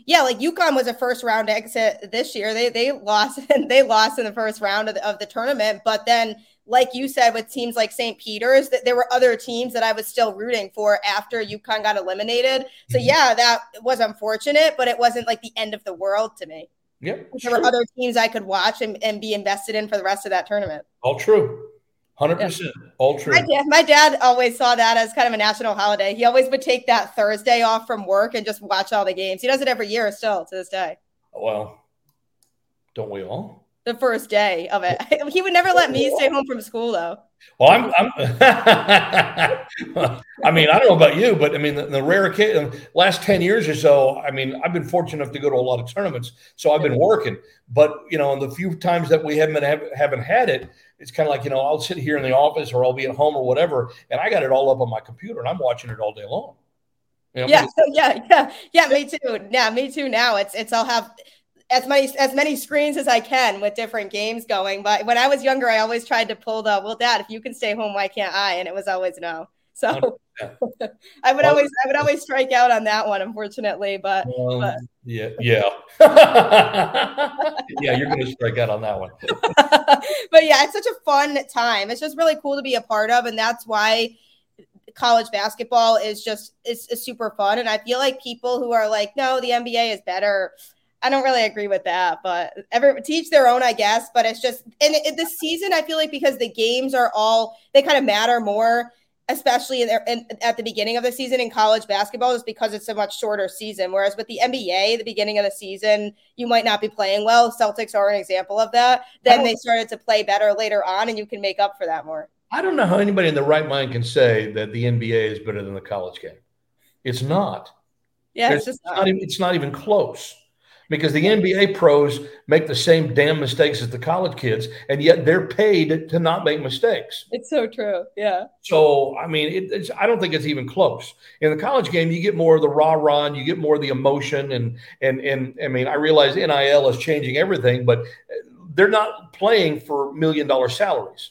Yeah, like UConn was a first round exit this year. They they lost and <laughs> they lost in the first round of the, of the tournament, but then like you said with teams like St. Peter's, that there were other teams that I was still rooting for after UConn got eliminated. So mm-hmm. yeah, that was unfortunate, but it wasn't like the end of the world to me.
Yep.
There were other teams I could watch and, and be invested in for the rest of that tournament.
All true. 100% all true.
My dad, my dad always saw that as kind of a national holiday. He always would take that Thursday off from work and just watch all the games. He does it every year still to this day.
Well, don't we all?
the first day of it. <laughs> He would never let me stay home from school though.
Well, I'm. I'm <laughs> I mean, I don't know about you, but I mean, the, the rare occasion, um, last ten years or so, I mean, I've been fortunate enough to go to a lot of tournaments, so I've been working. But you know, in the few times that we haven't have, haven't had it, it's kind of like you know, I'll sit here in the office or I'll be at home or whatever, and I got it all up on my computer and I'm watching it all day long.
You know, yeah, <laughs> yeah, yeah, yeah. Me too. Yeah, me too. Now it's it's I'll have as many as many screens as I can with different games going. But when I was younger, I always tried to pull the well, Dad, if you can stay home, why can't I? And it was always no. So <laughs> I would always I would always strike out on that one, unfortunately. But, um, but.
yeah, yeah, <laughs> yeah, you're going to strike out on that one. <laughs>
but yeah, it's such a fun time. It's just really cool to be a part of, and that's why college basketball is just is, is super fun. And I feel like people who are like, no, the NBA is better I don't really agree with that, but ever teach their own, I guess. But it's just in, in this season, I feel like because the games are all they kind of matter more, especially in, in, at the beginning of the season in college basketball, is because it's a much shorter season. Whereas with the NBA, the beginning of the season, you might not be playing well. Celtics are an example of that. Then they started to play better later on, and you can make up for that more.
I don't know how anybody in the right mind can say that the NBA is better than the college game. It's not.
Yeah, it's, it's just
not. Not even, it's not even close because the NBA pros make the same damn mistakes as the college kids, and yet they're paid to not make mistakes.
It's so true. Yeah.
So, I mean, it, it's, I don't think it's even close. In the college game, you get more of the rah rah, and you get more of the emotion, and and and I mean, I realize NIL is changing everything, but uh, they're not playing for million dollar salaries.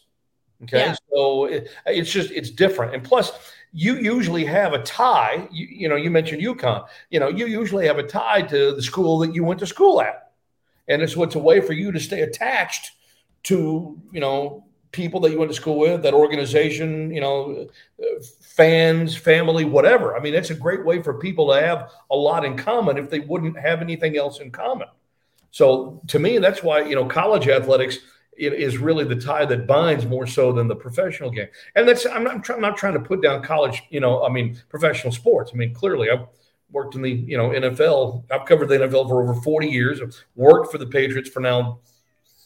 Okay, yeah. so it, it's just it's different, and plus you usually have a tie. You, you know, you mentioned UConn. You know, you usually have a tie to the school that you went to school at, and it's what's a way for you to stay attached to you know people that you went to school with, that organization, you know, fans, family, whatever. I mean, that's a great way for people to have a lot in common if they wouldn't have anything else in common. So to me, that's why you know college athletics is really the tie that binds more so than the professional game. And that's I'm not, I'm, not trying to put down college, you know, I mean professional sports. I mean clearly I've worked in the you know NFL. I've covered the NFL for over 40 years. I've worked for the Patriots for now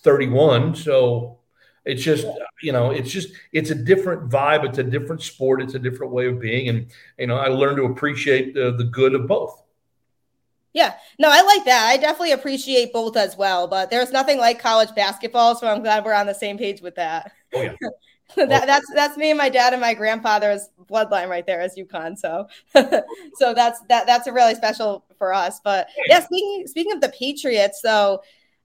31. So it's just you know it's just it's a different vibe. It's a different sport. It's a different way of being. And you know I learned to appreciate the, the good of both.
Yeah, no, I like that. I definitely appreciate both as well, but there's nothing like college basketball, so I'm glad we're on the same page with that.
Oh yeah. <laughs>
that, that's that's me and my dad and my grandfather's bloodline right there as UConn. So <laughs> so that's that that's a really special for us. But yeah, speaking speaking of the Patriots, though,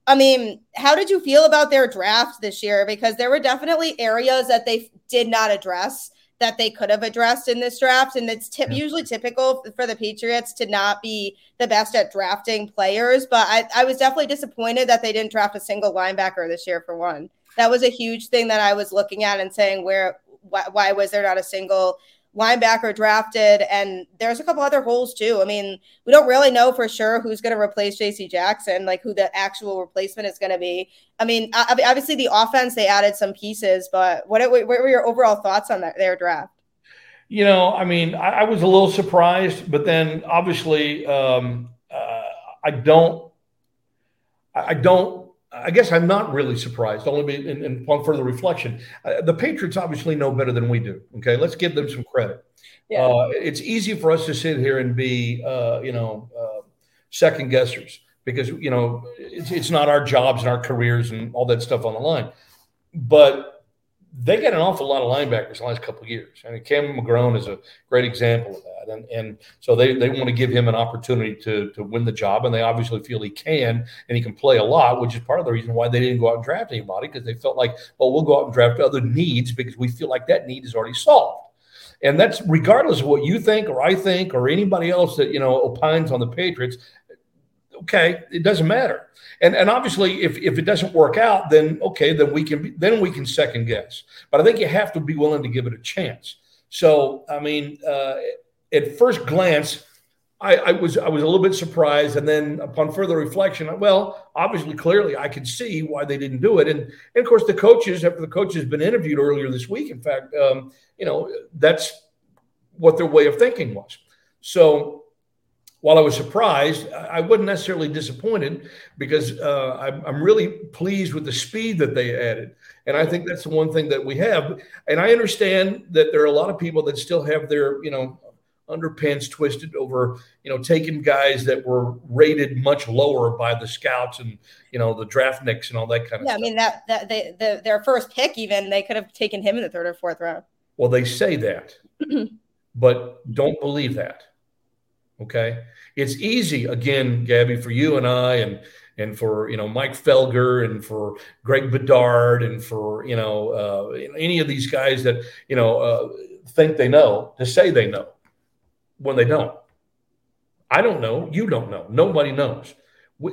I mean, how did you feel about their draft this year? Because there were definitely areas that they did not address that they could have addressed in this draft. And it's t- usually typical for the Patriots to not be the best at drafting players. But I, I was definitely disappointed that they didn't draft a single linebacker this year, for one. That was a huge thing that I was looking at and saying, where, why, why was there not a single linebacker drafted, and there's a couple other holes too. I mean, we don't really know for sure who's going to replace J.C. Jackson, like who the actual replacement is going to be. I mean, obviously the offense they added some pieces, but what, what were your overall thoughts on that, their draft?
You know, I mean, I, I was a little surprised, but then obviously, um, uh, I don't, I don't I guess I'm not really surprised, only in, in further reflection. Uh, the Patriots obviously know better than we do. Okay, let's give them some credit. Yeah. Uh, it's easy for us to sit here and be, uh, you know, uh, second guessers because you know it's, it's not our jobs and our careers and all that stuff on the line. But they got an awful lot of linebackers the last couple of years. I mean, Cam McGrone is a great example of that. And, and so they, they want to give him an opportunity to, to win the job. And they obviously feel he can and he can play a lot, which is part of the reason why they didn't go out and draft anybody because they felt like, well, we'll go out and draft other needs because we feel like that need is already solved. And that's regardless of what you think or I think or anybody else that, you know, opines on the Patriots okay, it doesn't matter. And and obviously, if if it doesn't work out, then okay, then we can then we can second guess. But I think you have to be willing to give it a chance. So I mean, uh, at first glance, I, I, was I was a little bit surprised, and then upon further reflection, well, obviously, clearly, I could see why they didn't do it. And, and of course, the coaches, after the coaches been interviewed earlier this week, in fact, um, you know, that's what their way of thinking was. So while I was surprised, I wasn't necessarily disappointed because uh, I'm, I'm, really pleased with the speed that they added. And I think that's the one thing that we have. And I understand that there are a lot of people that still have their, you know, underpants twisted over, you know, taking guys that were rated much lower by the scouts and, you know, the draftniks and all that kind of
yeah,
stuff.
I mean, that, that they, the, their first pick, even they could have taken him in the third or fourth round.
Well, they say that, <clears throat> but don't believe that. Okay. It's easy, again, Gabby, for you and I and and for you know Mike Felger and for Greg Bedard and for you know uh, any of these guys that you know uh, think they know to say they know when they don't. I don't know. You don't know. Nobody knows.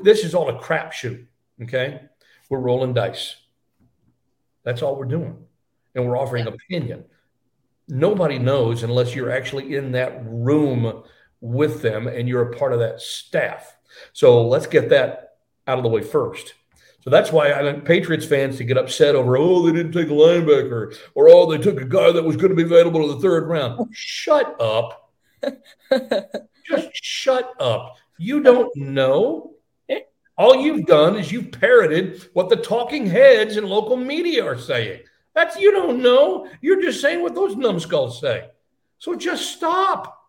This is all a crapshoot. Okay, we're rolling dice. That's all we're doing, and we're offering opinion. Nobody knows unless you're actually in that room with them and you're a part of that staff. So let's get that out of the way first. So that's why I think Patriots fans to get upset over, oh, they didn't take a linebacker, or oh, they took a guy that was going to be available in the third round. Oh, shut up. <laughs> Just shut up. You don't know. All you've done is you've parroted what the talking heads and local media are saying. That's you don't know. You're just saying what those numbskulls say. So just stop.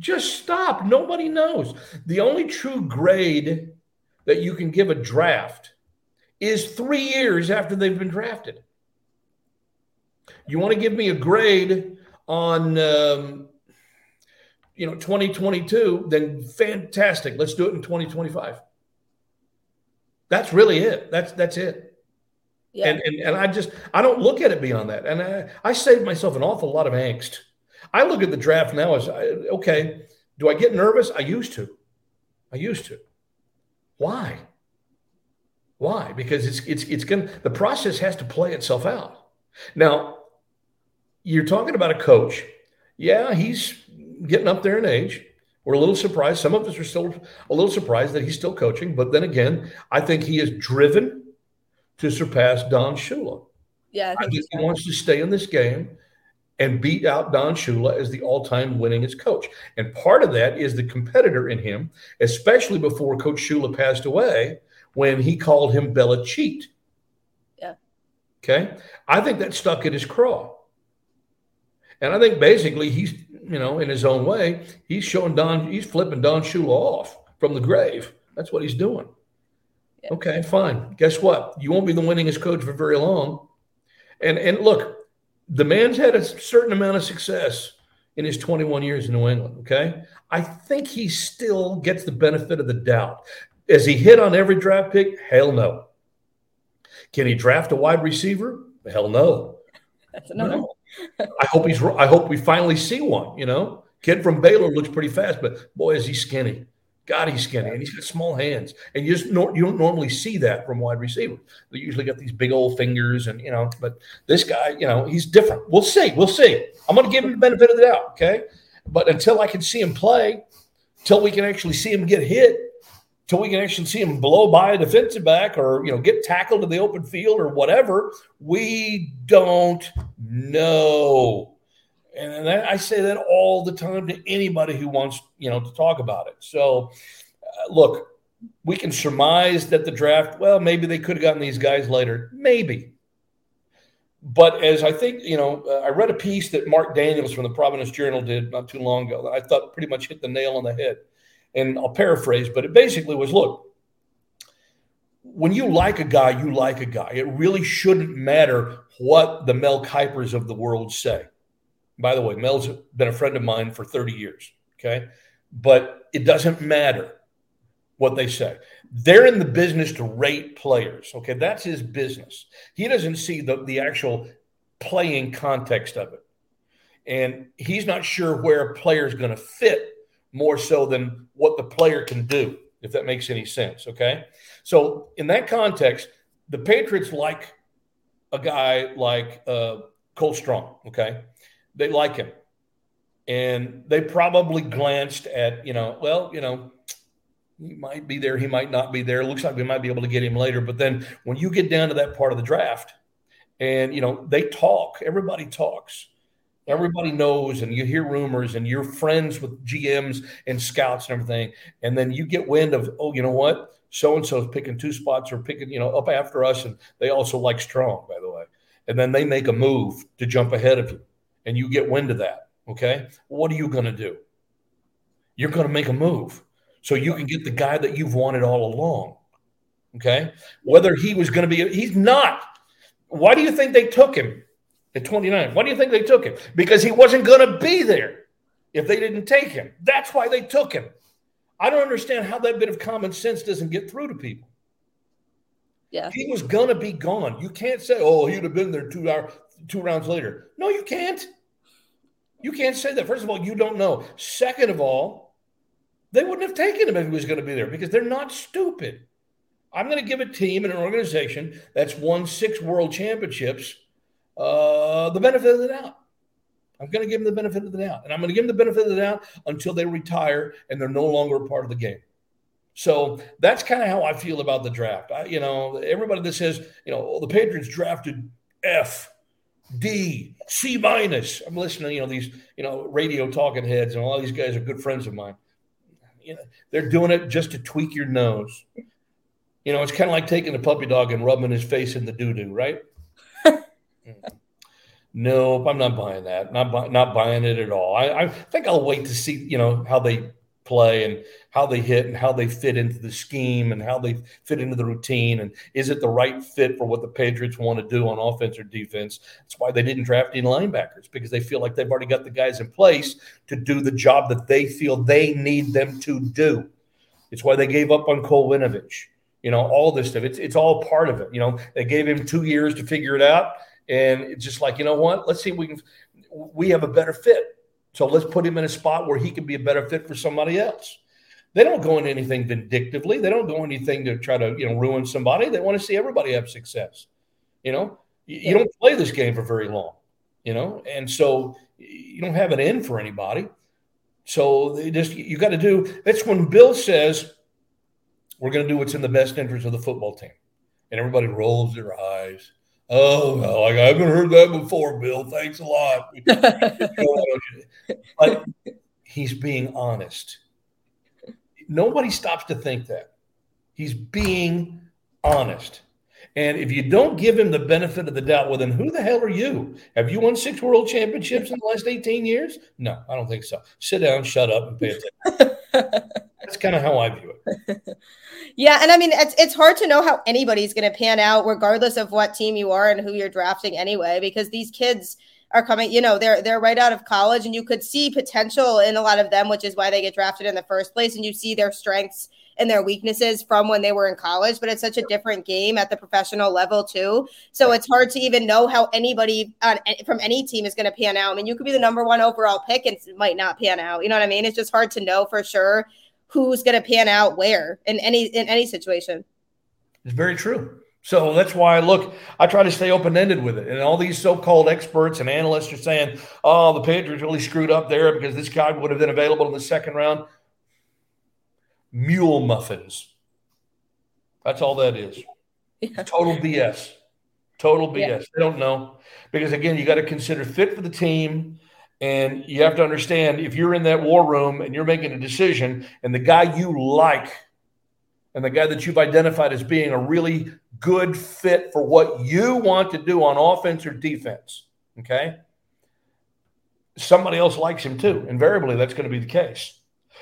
Just stop. Nobody knows. The only true grade that you can give a draft is three years after they've been drafted. You want to give me a grade on, um, you know, 2022, then fantastic. Let's do it in 2025. That's really it. That's that's it. Yeah. And, and and I just I don't look at it beyond that. And I, I saved myself an awful lot of angst I look at the draft now as okay, do I get nervous? I used to. I used to. Why? Why? Because it's it's it's going the process has to play itself out. Now, you're talking about a coach. Yeah, he's getting up there in age. We're a little surprised. Some of us are still a little surprised that he's still coaching. But then again, I think he is driven to surpass Don Shula.
Yeah,
I think, I think he wants to stay in this game and beat out Don Shula as the all-time winningest coach. And part of that is the competitor in him, especially before Coach Shula passed away, when he called him Belicheat.
Yeah.
Okay. I think that stuck in his craw. And I think basically he's, you know, in his own way, he's showing Don, he's flipping Don Shula off from the grave. That's what he's doing. Yeah. Okay, fine. Guess what? You won't be the winningest coach for very long. And and look, the man's had a certain amount of success in his 21 years in New England. Okay. I think he still gets the benefit of the doubt. Is he hit on every draft pick? Hell no. Can he draft a wide receiver? Hell no. <laughs>
That's another. No.
I hope he's. I hope we finally see one. You know, kid from Baylor looks pretty fast, but boy, is he skinny. God, he's skinny and he's got small hands, and you just you don't normally see that from wide receiver. They usually got these big old fingers, and you know. But this guy, you know, he's different. We'll see. We'll see. I'm going to give him the benefit of the doubt. Okay, but until I can see him play, till we can actually see him get hit, till we can actually see him blow by a defensive back or you know get tackled in the open field or whatever, we don't know. And I say that all the time to anybody who wants, you know, to talk about it. So, uh, look, we can surmise that the draft, well, maybe they could have gotten these guys later. Maybe. But as I think, you know, uh, I read a piece that Mark Daniels from the Providence Journal did not too long ago that I thought pretty much hit the nail on the head. And I'll paraphrase, but it basically was look, when you like a guy, you like a guy. It really shouldn't matter what the Mel Kipers of the world say. By the way, Mel's been a friend of mine for 30 years. Okay. But it doesn't matter what they say. They're in the business to rate players. Okay. That's his business. He doesn't see the, the actual playing context of it. And he's not sure where a player is going to fit more so than what the player can do, if that makes any sense. Okay. So, in that context, the Patriots like a guy like uh, Cole Strange. Okay. They like him. And they probably glanced at, you know, well, you know, he might be there, he might not be there. Looks like we might be able to get him later. But then when you get down to that part of the draft, and you know, they talk, everybody talks. Everybody knows, and you hear rumors, and you're friends with GMs and scouts and everything. And then you get wind of, oh, you know what? So and so is picking two spots or picking, you know, up after us. And they also like Strange, by the way. And then they make a move to jump ahead of you, and you get wind of that. Okay. What are you going to do? You're going to make a move so you can get the guy that you've wanted all along. Okay. Whether he was going to be, he's not. Why do you think they took him at 29? Why do you think they took him? Because he wasn't going to be there if they didn't take him. That's why they took him. I don't understand how that bit of common sense doesn't get through to people.
Yeah.
He was going to be gone. You can't say, oh, he'd have been there two hour, two rounds later. No, you can't. You can't say that. First of all, you don't know. Second of all, they wouldn't have taken him if he was going to be there because they're not stupid. I'm going to give a team and an organization that's won six world championships uh, the benefit of the doubt. I'm going to give them the benefit of the doubt. And I'm going to give them the benefit of the doubt until they retire and they're no longer a part of the game. So that's kind of how I feel about the draft. I, you know, everybody that says, you know, oh, the Patriots drafted F D, C minus. I'm listening, you know, these, you know, radio talking heads, and all these guys are good friends of mine. You know, they're doing it just to tweak your nose. You know, it's kind of like taking a puppy dog and rubbing his face in the doo doo, right? <laughs> nope, I'm not buying that. Not not buying it at all. I, I think I'll wait to see, you know, how they play and how they hit and how they fit into the scheme and how they fit into the routine and is it the right fit for what the Patriots want to do on offense or defense. That's why they didn't draft any linebackers because they feel like they've already got the guys in place to do the job that they feel they need them to do. It's why they gave up on Cole Winovich. You know, all this stuff. It's it's all part of it. You know, they gave him two years to figure it out. And it's just like, you know what? Let's see if we can we have a better fit so let's put him in a spot where he can be a better fit for somebody else. They don't go into anything vindictively. They don't go anything to try to you know ruin somebody. They want to see everybody have success. You know, you, you don't play this game for very long. You know, and so you don't have an end for anybody. So they just you got to do. That's when Bill says we're going to do what's in the best interest of the football team, and everybody rolls their eyes. Oh, well, like I haven't heard that before, Bill. Thanks a lot. <laughs> but he's being honest. Nobody stops to think that. He's being honest. And if you don't give him the benefit of the doubt, well, then who the hell are you? Have you won six world championships in the last 18 years? No, I don't think so. Sit down, shut up, and pay attention. <laughs> That's kind of how I view it. <laughs>
Yeah, and I mean it's it's hard to know how anybody's going to pan out, regardless of what team you are and who you're drafting anyway, because these kids are coming. You know, they're they're right out of college, and you could see potential in a lot of them, which is why they get drafted in the first place, and you see their strengths and their weaknesses from when they were in college. But it's such a different game at the professional level too, so it's hard to even know how anybody on, from any team is going to pan out. I mean, you could be the number one overall pick and it might not pan out. You know what I mean? It's just hard to know for sure who's going to pan out where in any in any situation.
It's very true. So that's why I look, I try to stay open ended with it. And all these so called experts and analysts are saying, oh, the Patriots really screwed up there because this guy would have been available in the second round. Mule muffins. That's all that is. Yeah. Total BS. Total BS. Yeah. They don't know. Because again, you got to consider fit for the team. And you have to understand if you're in that war room and you're making a decision, and the guy you like and the guy that you've identified as being a really good fit for what you want to do on offense or defense, okay? Somebody else likes him too. Invariably, that's going to be the case.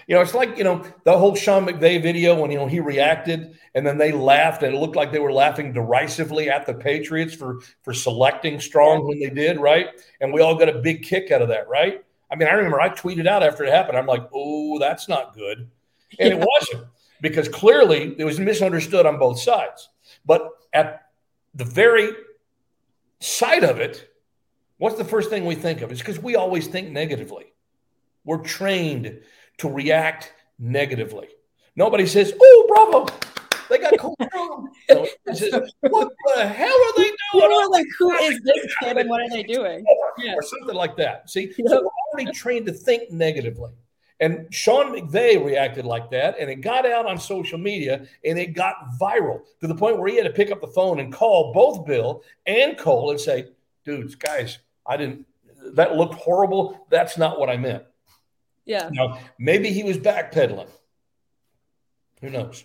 You know, it's like, you know, the whole Sean McVay video when, you know, he reacted and then they laughed and it looked like they were laughing derisively at the Patriots for for selecting Strange when they did, right? And we all got a big kick out of that, right? I mean, I remember I tweeted out after it happened, I'm like, oh, that's not good. And yeah. it wasn't because clearly it was misunderstood on both sides. But at the very sight of it, what's the first thing we think of? It's because we always think negatively. We're trained to react negatively. Nobody says, "Oh, bravo, they got Cole <laughs> what the hell are they doing?
like, who is this kid and what are they doing?
Yeah. Or something like that. See, yep. so we're already trained to think negatively. And Sean McVay reacted like that, and it got out on social media and it got viral to the point where he had to pick up the phone and call both Bill and Cole and say, dudes, guys, I didn't, that looked horrible. That's not what I meant.
Yeah.
Now, maybe he was backpedaling. Who knows?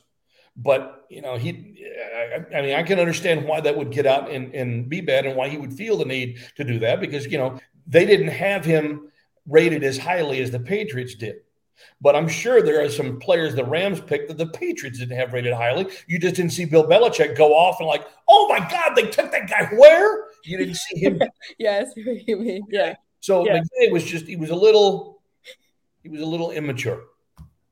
But, you know, he, I, I mean, I can understand why that would get out and, and be bad and why he would feel the need to do that because, you know, they didn't have him rated as highly as the Patriots did. But I'm sure there are some players the Rams picked that the Patriots didn't have rated highly. You just didn't see Bill Belichick go off and like, oh my God, they took that guy where? You didn't see him. <laughs>
yes, <laughs> you mean. Yeah.
So yeah. McVay was just he was a little he was a little immature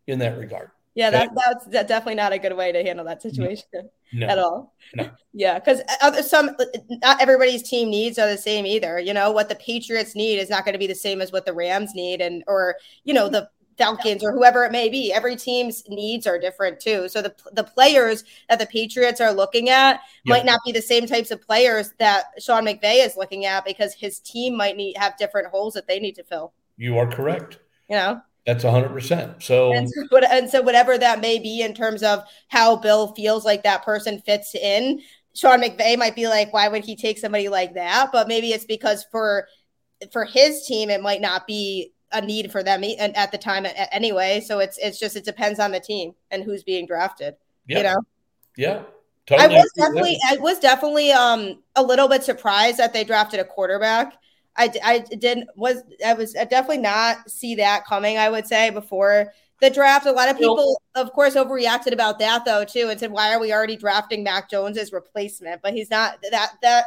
in that regard.
Yeah, that, that's definitely not a good way to handle that situation <laughs>
no.
at all.
No. <laughs>
Yeah, because uh, some uh, not everybody's team needs are the same either. You know what the Patriots need is not going to be the same as what the Rams need, and or you know the Falcons or whoever it may be. Every team's needs are different too. So the the players that the Patriots are looking at yep. might not be the same types of players that Sean McVay is looking at because his team might need have different holes that they need to fill.
You are correct.
You know.
That's 100%. So
and, so and so whatever that may be in terms of how Bill feels like that person fits in, Sean McVay might be like, why would he take somebody like that? But maybe it's because for for his team, it might not be a need for them at the time anyway. So it's it's just it depends on the team and who's being drafted.
Yeah.
You know.
Yeah.
Totally I was definitely I was definitely um a little bit surprised that they drafted a quarterback. I, I didn't was I was I definitely not see that coming. I would say before the draft, a lot of people, of course, overreacted about that though too, and said, "Why are we already drafting Mac Jones as replacement?" But he's not that that.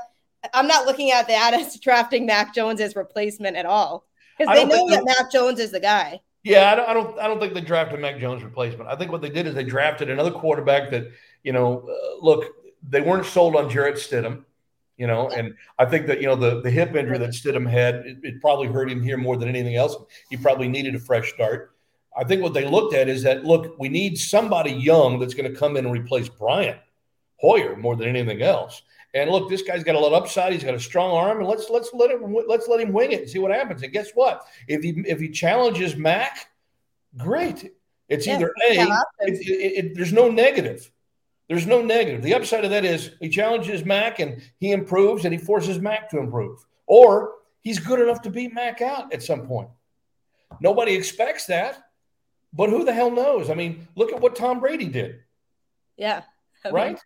I'm not looking at that <laughs> as drafting Mac Jones as replacement at all because they know that Mac Jones is the guy.
Yeah, I don't, I don't, I don't think they drafted Mac Jones replacement. I think what they did is they drafted another quarterback that, you know, uh, look, they weren't sold on Jarrett Stidham you know, and I think that you know the the hip injury that Stidham had it, it, probably hurt him here more than anything else. He probably needed a fresh start. I think what they looked at is that look, we need somebody young that's going to come in and replace Brian Hoyer more than anything else. And look, this guy's got a lot of upside. He's got a strong arm, and let's let's let him let's let him wing it and see what happens. And guess what? If he if he challenges Mac, great. It's yeah, either a. It, it, there's no negative. There's no negative. The upside of that is he challenges Mac and he improves and he forces Mac to improve. Or he's good enough to beat Mac out at some point. Nobody expects that, but who the hell knows? I mean, look at what Tom Brady did.
Yeah.
I mean, right?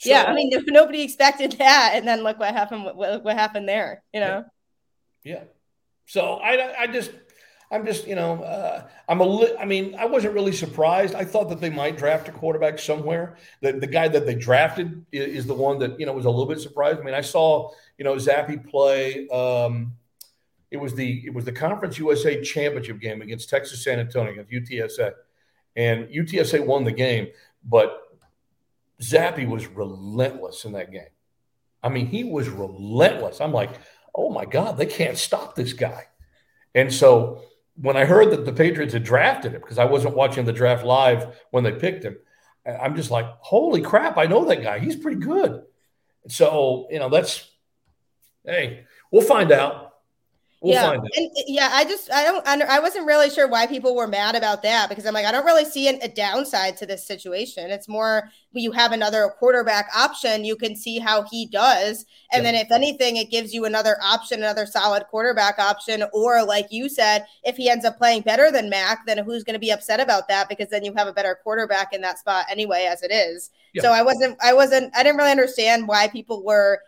So, yeah, I mean, <laughs> nobody expected that, and then look what happened. What, what happened there? You know.
Yeah. yeah. So I, I just I'm just, you know, uh, I'm a li- I mean, I wasn't really surprised. I thought that they might draft a quarterback somewhere. The, the guy that they drafted is, is the one that, you know, was a little bit surprised. I mean, I saw, you know, Zappe play. Um, it was the it was the Conference USA championship game against Texas San Antonio against UTSA, and UTSA won the game. But Zappe was relentless in that game. I mean, he was relentless. I'm like, oh my God, they can't stop this guy. And so when I heard that the Patriots had drafted him, because I wasn't watching the draft live when they picked him, I'm just like, holy crap, I know that guy. He's pretty good. So, you know, that's, hey, we'll find out. We'll
yeah. And, yeah, I just I don't I wasn't really sure why people were mad about that because I'm like I don't really see an, a downside to this situation. It's more you have another quarterback option, you can see how he does, and yeah. then if anything, it gives you another option, another solid quarterback option. Or like you said, if he ends up playing better than Mac, then who's going to be upset about that? Because then you have a better quarterback in that spot anyway, as it is. Yeah. So I wasn't I wasn't I didn't really understand why people were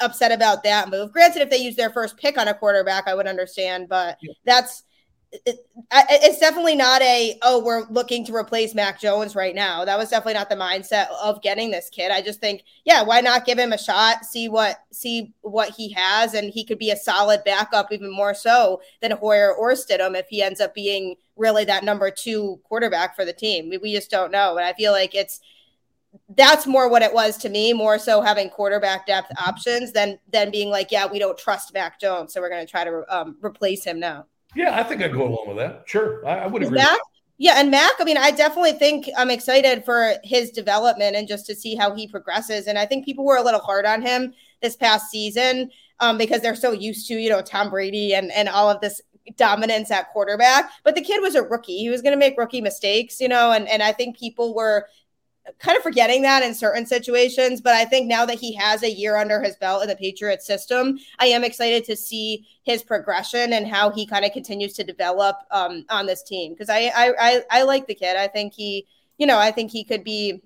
upset about that move. Granted, if they use their first pick on a quarterback, I would understand, but yeah. that's it, it's definitely not a oh we're looking to replace Mac Jones right now. That was definitely not the mindset of getting this kid. I just think yeah, why not give him a shot, see what see what he has, and he could be a solid backup even more so than Hoyer or Stidham if he ends up being really that number two quarterback for the team. We, we just don't know, and I feel like it's that's more what it was to me, more so having quarterback depth options than than being like, yeah, we don't trust Mac Jones, so we're going to try to um, replace him now.
Yeah, I think I'd go along with that. Sure, I, I would agree.
Mac, yeah, and Mac, I mean, I definitely think I'm excited for his development and just to see how he progresses. And I think people were a little hard on him this past season um, because they're so used to, you know, Tom Brady and and all of this dominance at quarterback. But the kid was a rookie; he was going to make rookie mistakes, you know. And and I think people were kind of forgetting that in certain situations. But I think now that he has a year under his belt in the Patriots system, I am excited to see his progression and how he kind of continues to develop um, on this team. Because I, I, I I like the kid. I think he, you know, I think he could be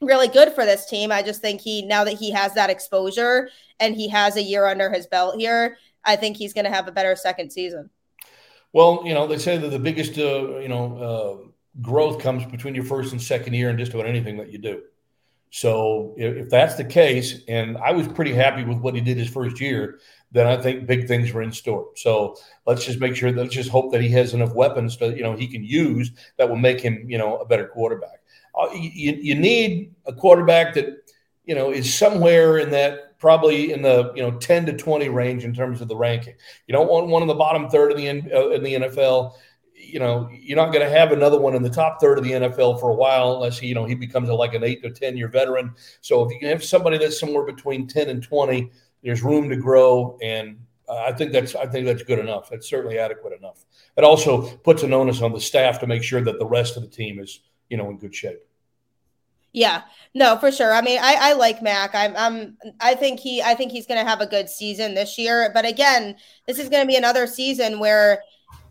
really good for this team. I just think he now that he has that exposure and he has a year under his belt here, I think he's going to have a better second season.
Well, you know, they say that the biggest, uh, you know, uh, growth comes between your first and second year and just about anything that you do. So if, that's the case, and I was pretty happy with what he did his first year, then I think big things were in store. So let's just make sure that let's just hope that he has enough weapons that you know he can use that will make him you know a better quarterback. Uh, you, you need a quarterback that you know is somewhere in that probably in the you know 10 to 20 range in terms of the ranking. You don't want one in the bottom third of the uh, in the NFL you know, you're not going to have another one in the top third of the NFL for a while unless he, you know, he becomes a, like an eight to 10 year veteran. So if you have somebody that's somewhere between 10 and 20, there's room to grow. And I think that's, I think that's good enough. That's certainly adequate enough. It also puts an onus on the staff to make sure that the rest of the team is, you know, in good shape.
Yeah, no, for sure. I mean, I, I like Mac. I'm, I'm, I think he, I think he's going to have a good season this year. But again, this is going to be another season where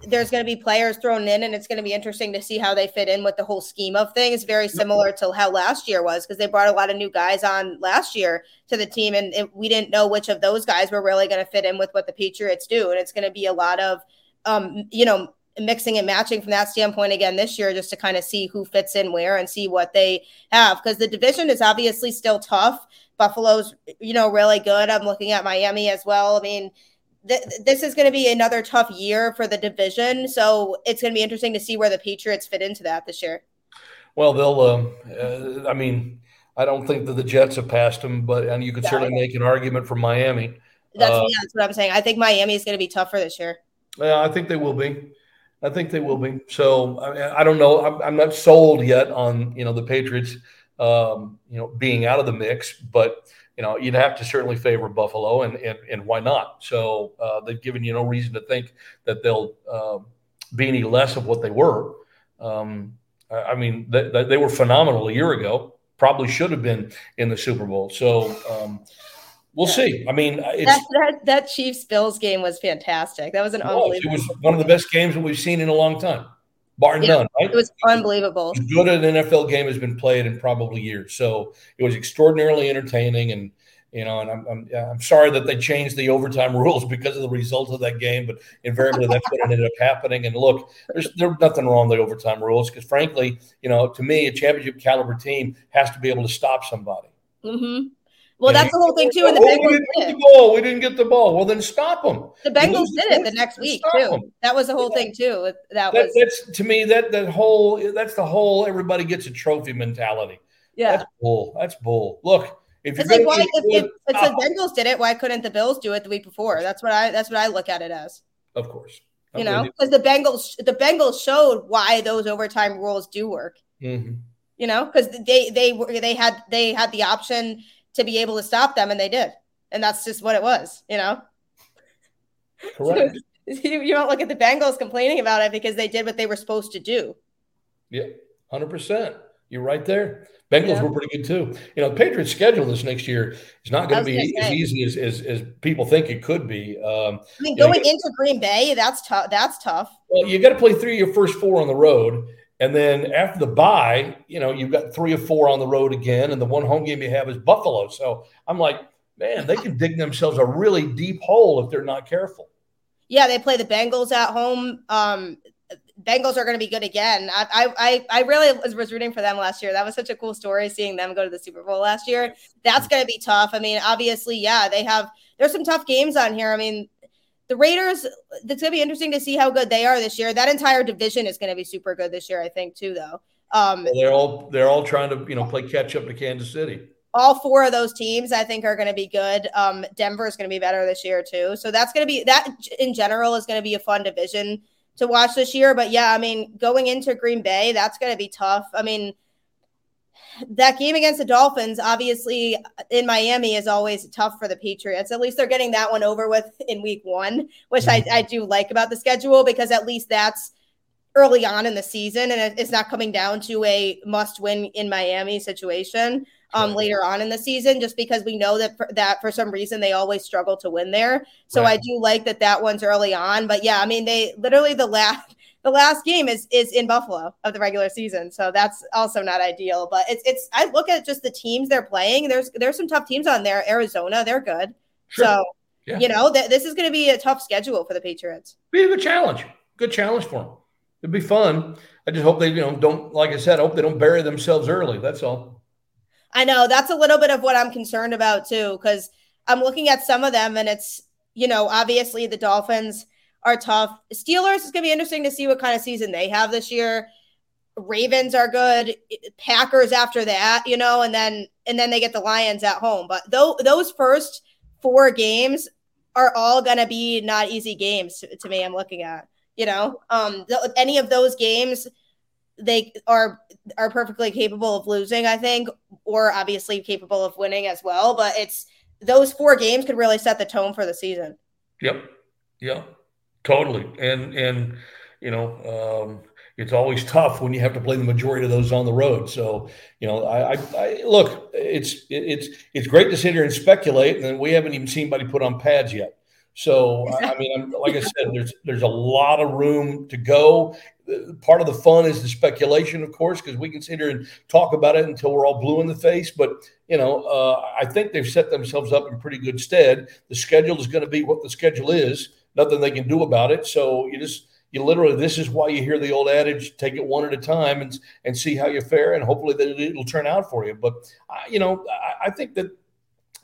there's going to be players thrown in, and it's going to be interesting to see how they fit in with the whole scheme of things. Very similar to how last year was, because they brought a lot of new guys on last year to the team, and it, we didn't know which of those guys were really going to fit in with what the Patriots do. And it's going to be a lot of, um, you know, mixing and matching from that standpoint again this year, just to kind of see who fits in where and see what they have, because the division is obviously still tough. Buffalo's, you know, really good. I'm looking at Miami as well. I mean, th- this is going to be another tough year for the division. So it's going to be interesting to see where the Patriots fit into that this year.
Well, they'll. Um, uh, I mean, I don't think that the Jets have passed them, but and you could yeah, certainly make an argument for Miami.
That's, uh, yeah, that's what I'm saying. I think Miami is going to be tougher this year.
Yeah, I think they will be. I think they will be. So I, I don't know. I'm, I'm, not sold yet on you know the Patriots, um, you know, being out of the mix, but you know, you'd have to certainly favor Buffalo, and and, and why not? So uh, they've given you no reason to think that they'll uh, be any less of what they were. Um, I mean, they, they were phenomenal a year ago. Probably should have been in the Super Bowl. So um, we'll yeah. see. I mean, that,
that, that Chiefs Bills game was fantastic. That was an unbelievable.
It was one of the best games that we've seen in a long time, bar yeah, none. Right?
It was unbelievable.
As good an NFL game has been played in probably years. So it was extraordinarily entertaining and you know, and I'm, I'm, I'm sorry that they changed the overtime <laughs> rules because of the result of that game, but invariably that's what ended up happening. And look, there's there's nothing wrong with the overtime rules because, frankly, you know, to me, a championship caliber team has to be able to stop somebody.
Mm-hmm. Well, that's the whole thing too. And the
oh, Bengals we didn't get the ball. We didn't get the ball. Well, then stop them.
The Bengals did it the next week too. Them. That was the whole yeah. thing too. That, that, was
that's to me that that whole that's the whole everybody gets a trophy mentality.
Yeah,
that's bull. That's bull. Look,
if it's like why if, if, if the Bengals did it, why couldn't the Bills do it the week before? That's what I that's what I look at it as.
Of course.
You know, because the Bengals the Bengals showed why those overtime rules do work.
Mm-hmm.
You know, because they they were they had they had the option to be able to stop them, and they did, and that's just what it was. You know.
Correct. <laughs>
you, you don't look at the Bengals complaining about it because they did what they were supposed to do.
Yeah, hundred percent. You're right there. Bengals yeah. were pretty good too. You know, the Patriots' schedule this next year is not going to be as easy as, as, as people think it could be. Um,
I mean, going know, into Green Bay, that's tough. That's tough.
Well, you got to play three of your first four on the road, and then after the bye, you know, you've got three or four on the road again, and the one home game you have is Buffalo. So I'm like, man, they can dig themselves a really deep hole if they're not careful.
Yeah, they play the Bengals at home. Um, Bengals are going to be good again. I, I I really was, was rooting for them last year. That was such a cool story seeing them go to the Super Bowl last year. That's going to be tough. I mean, obviously, yeah, they have there's some tough games on here. I mean, the Raiders. It's going to be interesting to see how good they are this year. That entire division is going to be super good this year, I think, too. Though
um, well, they're all they're all trying to you know play catch up to Kansas City.
All four of those teams, I think, are going to be good. Um, Denver is going to be better this year too. So that's going to be that in general is going to be a fun division to watch this year. But yeah, I mean, going into Green Bay, that's going to be tough. I mean, that game against the Dolphins, obviously in Miami, is always tough for the Patriots. At least they're getting that one over with in week one, which I, I do like about the schedule because at least that's early on in the season and it's not coming down to a must win in Miami situation um, later on in the season, just because we know that for, that for some reason they always struggle to win there. So right. I do like that that one's early on. But yeah, I mean they literally the last the last game is is in Buffalo of the regular season, so that's also not ideal. But it's it's I look at just the teams they're playing. There's there's some tough teams on there. Arizona, they're good. Sure. So yeah. you know th- this is going to be a tough schedule for the Patriots.
Be a good challenge. Good challenge for them. It'd be fun. I just hope they you know don't like I said. I hope they don't bury themselves early. That's all.
I know that's a little bit of what I'm concerned about too, because I'm looking at some of them and it's, you know, obviously the Dolphins are tough. Steelers is going to be interesting to see what kind of season they have this year. Ravens are good. Packers after that, you know, and then and then they get the Lions at home. But though those first four games are all going to be not easy games to, to, me. I'm looking at, you know, um, th- any of those games they are are perfectly capable of losing, I think, or obviously capable of winning as well. But it's those four games could really set the tone for the season.
Yep. Yep. Totally. And and you know, um, it's always tough when you have to play the majority of those on the road. So, you know, I, I, I look, it's it's it's great to sit here and speculate, and we haven't even seen anybody put on pads yet. So, I mean, I'm, like I said, there's there's a lot of room to go part of the fun is the speculation, of course, because we can sit here and talk about it until we're all blue in the face. But you know, uh, I think they've set themselves up in pretty good stead. The schedule is going to be what the schedule is. Nothing they can do about it. So you just you literally this is why you hear the old adage: take it one at a time and and see how you fare, and hopefully that it'll turn out for you. But uh, you know, I, I think that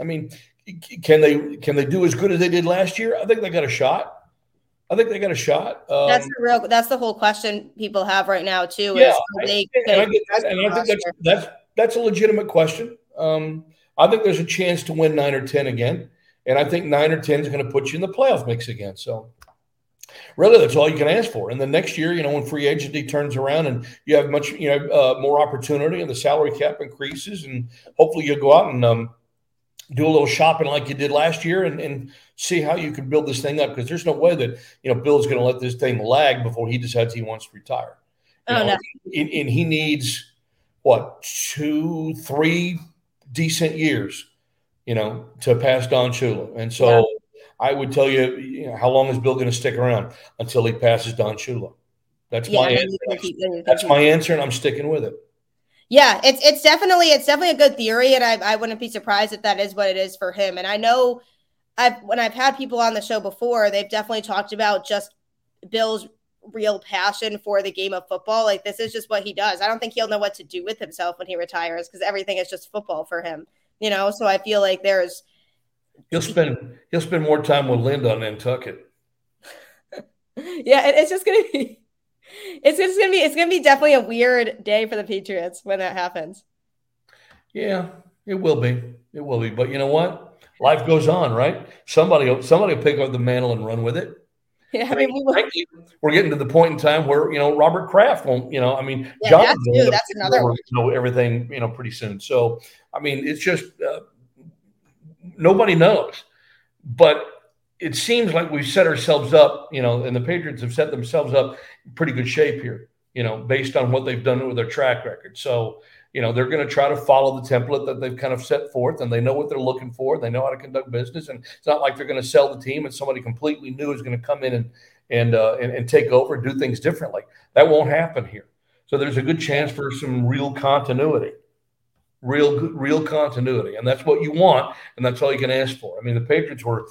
I mean, can they can they do as good as they did last year? I think they got a shot. I think they got a shot.
Um, that's the real. That's the whole question people have right now too. Yeah,
they, and, I, that, and I think that's, that's that's a legitimate question. Um, I think there's a chance to win nine or ten again, and I think nine or ten is going to put you in the playoff mix again. So, really, that's all you can ask for. And the next year, you know, when free agency turns around and you have much, you know, uh, more opportunity and the salary cap increases, and hopefully you'll go out and um, do a little shopping like you did last year and, and see how you can build this thing up because there's no way that you know Bill's going to let this thing lag before he decides he wants to retire. You oh, know, no. and, and, he needs what two, three decent years, you know, to pass Don Shula. And so yeah. I would tell you, you know, how long is Bill going to stick around until he passes Don Shula? That's yeah, my answer. That's my answer, and I'm sticking with it.
Yeah, it's it's definitely it's definitely a good theory, and I I wouldn't be surprised if that is what it is for him. And I know I've when I've had people on the show before, they've definitely talked about just Bill's real passion for the game of football. Like this is just what he does. I don't think he'll know what to do with himself when he retires because everything is just football for him. You know, so I feel like there's
he'll spend he'll spend more time with Linda on Nantucket. <laughs>
yeah, it's just gonna be <laughs> it's just gonna be it's gonna be definitely a weird day for the Patriots when that happens.
Yeah, it will be. It will be. But you know what? Life goes on, right? Somebody somebody will pick up the mantle and run with it. Yeah, I mean, we we're getting to the point in time where you know Robert Kraft won't. You know, I mean,
yeah, John that's, that's another
one. know everything. You know, pretty soon. So, I mean, it's just uh, nobody knows. But it seems like we've set ourselves up, you know, and the Patriots have set themselves up in pretty good shape here, you know, based on what they've done with their track record. So, you know, they're going to try to follow the template that they've kind of set forth and they know what they're looking for. They know how to conduct business. And it's not like they're going to sell the team and somebody completely new is going to come in and, and, uh, and, and take over do things differently. That won't happen here. So there's a good chance for some real continuity real real continuity and that's what you want and that's all you can ask for i mean the patriots were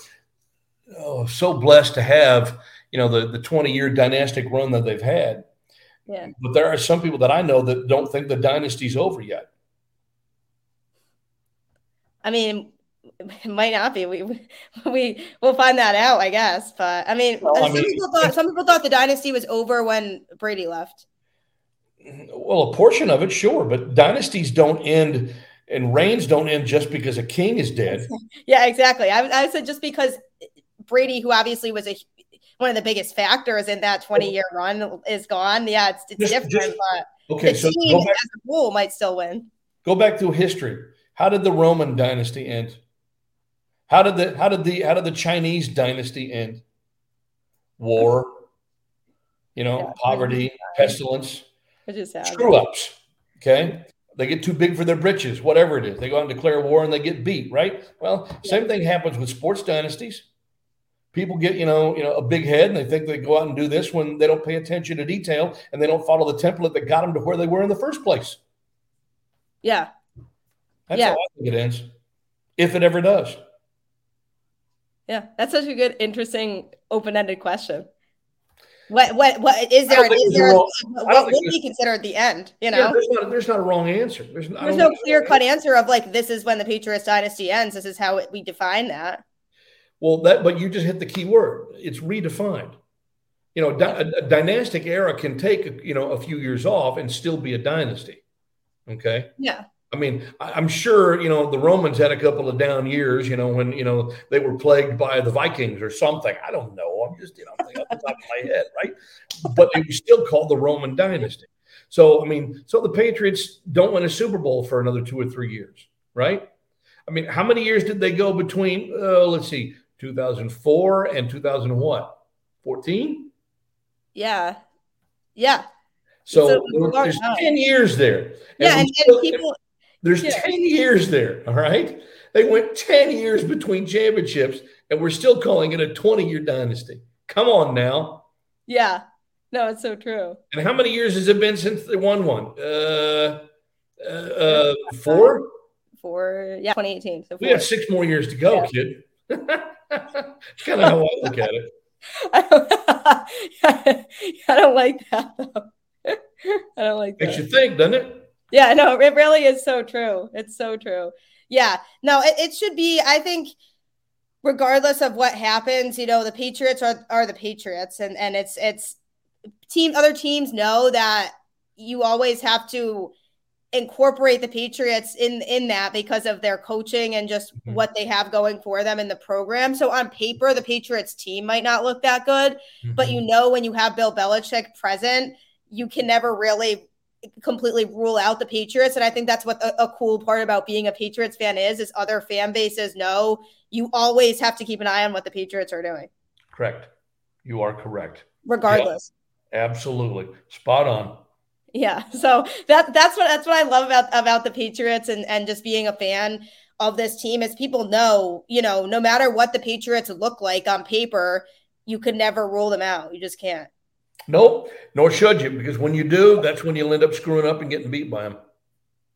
oh, so blessed to have you know the the 20 year dynastic run that they've had.
Yeah.
But there are some people that I know that don't think the dynasty's over yet.
I mean, it might not be. We we will find that out, I guess. But I mean, well, some I mean, people thought some people thought the dynasty was over when Brady left.
Well, a portion of it, sure, but dynasties don't end and reigns don't end just because a king is dead. <laughs>
yeah, exactly. I, I said just because Brady, who obviously was a one of the biggest factors in that 20 year run, is gone. Yeah, it's, it's just, different, just, but okay, the so team back, as a whole might still win.
Go back through history. How did the Roman dynasty end? How did the how did the how did the Chinese dynasty end? War, you know, yeah, poverty, uh, pestilence, screw ups. Okay. They get too big for their britches, whatever it is. They go out and declare war and they get beat, right? Well, same thing happens with sports dynasties. People get, you know, you know, a big head and they think they go out and do this when they don't pay attention to detail and they don't follow the template that got them to where they were in the first place.
Yeah.
That's yeah. how I think it ends. If it ever does.
Yeah, that's such a good, interesting, open-ended question. What what what is there? Is there wrong, what would be considered the end? You know,
yeah, there's, not, there's not a wrong answer. There's,
there's no clear cut answer of like this is when the Patriots dynasty ends. This is how it, we define that.
Well, that but you just hit the key word. It's redefined. You know, a, a dynastic era can take you know a few years off and still be a dynasty. Okay.
Yeah.
I mean, I'm sure you know the Romans had a couple of down years. You know, when you know they were plagued by the Vikings or something. I don't know. I'm just you know off the top of my head, right? But it was still called the Roman dynasty. So I mean, so the Patriots don't win a Super Bowl for another two or three years, right? I mean, how many years did they go between? Uh, let's see, 2004 and 2001, 14.
Yeah, yeah.
So, there's 10 years there.
Yeah, and, and, and people
there's yeah. 10 years there. All right. They went 10 years between championships, and we're still calling it a 20 year dynasty. Come on now.
Yeah. No, it's so true.
And how many years has it been since they won one? Uh, uh, uh four?
Four. Yeah, 2018. So
we have six more years to go, yeah. kid. <laughs> Kind of how I look at it. <laughs>
I don't, <laughs> I don't like that, though. I don't like that.
Makes you think, doesn't it?
Yeah, no, it really is so true. It's so true. Yeah, no, it, it should be, I think, regardless of what happens, you know, the Patriots are, are the Patriots and, and it's, it's team, other teams know that you always have to incorporate the Patriots in, in that because of their coaching and just mm-hmm. what they have going for them in the program. So on paper, the Patriots team might not look that good, mm-hmm. but you know, when you have Bill Belichick present, you can never really completely rule out the Patriots. And I think that's what a, a, cool part about being a Patriots fan is, is other fan bases know you always have to keep an eye on what the Patriots are doing.
Correct. You are correct.
Regardless.
Yeah, absolutely. Spot on.
Yeah. So that that's what that's what I love about about the Patriots and and just being a fan of this team is people know, you know, no matter what the Patriots look like on paper, you could never rule them out. You just can't.
Nope, nor should you, because when you do, that's when you'll end up screwing up and getting beat by them.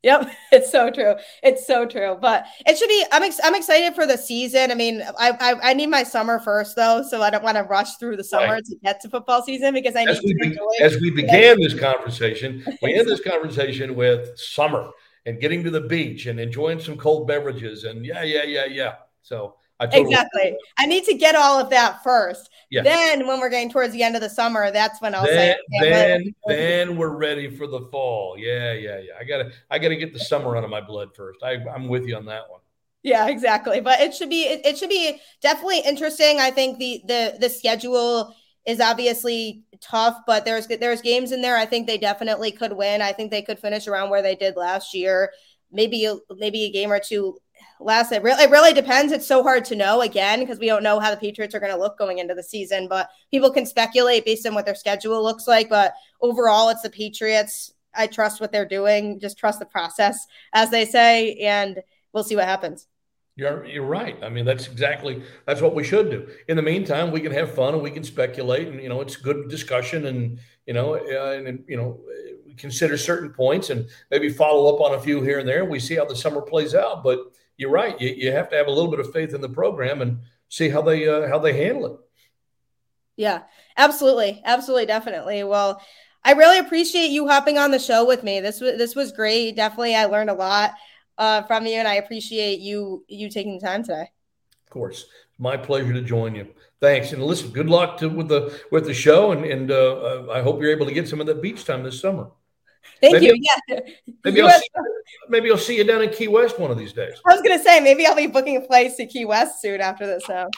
Yep, <laughs> it's so true. It's so true. But it should be. I'm ex- I'm excited for the season. I mean, I, I, I need my summer first though, so I don't want to rush through the summer right. to get to football season because I as
need we, to As we began this conversation, <laughs> we end this conversation with summer and getting to the beach and enjoying some cold beverages and yeah, yeah, yeah, yeah. So
Totally exactly. I need to get all of that first. Yeah. Then when we're getting towards the end of the summer, that's when I'll
then, say then then we're ready for the fall. Yeah, yeah, yeah. I gotta I gotta get the summer out of my blood first. I, I'm with you on that one.
Yeah, exactly. But it should be it, it should be definitely interesting. I think the the the schedule is obviously tough, but there's there's games in there. I think they definitely could win. I think they could finish around where they did last year. Maybe maybe a game or two last it really, it really depends. It's so hard to know again because we don't know how the Patriots are going to look going into the season, but people can speculate based on what their schedule looks like. But overall, it's the Patriots. I trust what they're doing. Just trust the process, as they say, and we'll see what happens.
You're you're right. I mean, that's exactly that's what we should do. In the meantime, we can have fun and we can speculate, and you know, it's good discussion, and you know, uh, and you know, we consider certain points, and maybe follow up on a few here and there. We see how the summer plays out, but you're right. You, you have to have a little bit of faith in the program and see how they uh, how they handle it.
Yeah, absolutely, absolutely, definitely. Well, I really appreciate you hopping on the show with me. This was this was great. Definitely, I learned a lot uh, from you, and I appreciate you you taking the time today.
Of course, my pleasure to join you. Thanks, and listen. Good luck to, with the with the show, and and uh, I hope you're able to get some of that beach time this summer.
Thank maybe, you. Yeah. <laughs>
Maybe I'll, see, maybe I'll see you down in Key West one of these days.
I was gonna say maybe I'll be booking a place to Key West soon after this. Now,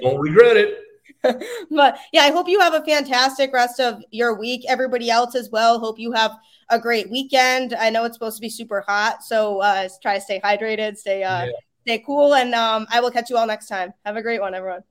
won't regret it. <laughs>
but yeah, I hope you have a fantastic rest of your week. Everybody else as well. Hope you have a great weekend. I know it's supposed to be super hot, so uh, try to stay hydrated, stay uh, yeah. stay cool, and um, I will catch you all next time. Have a great one, everyone.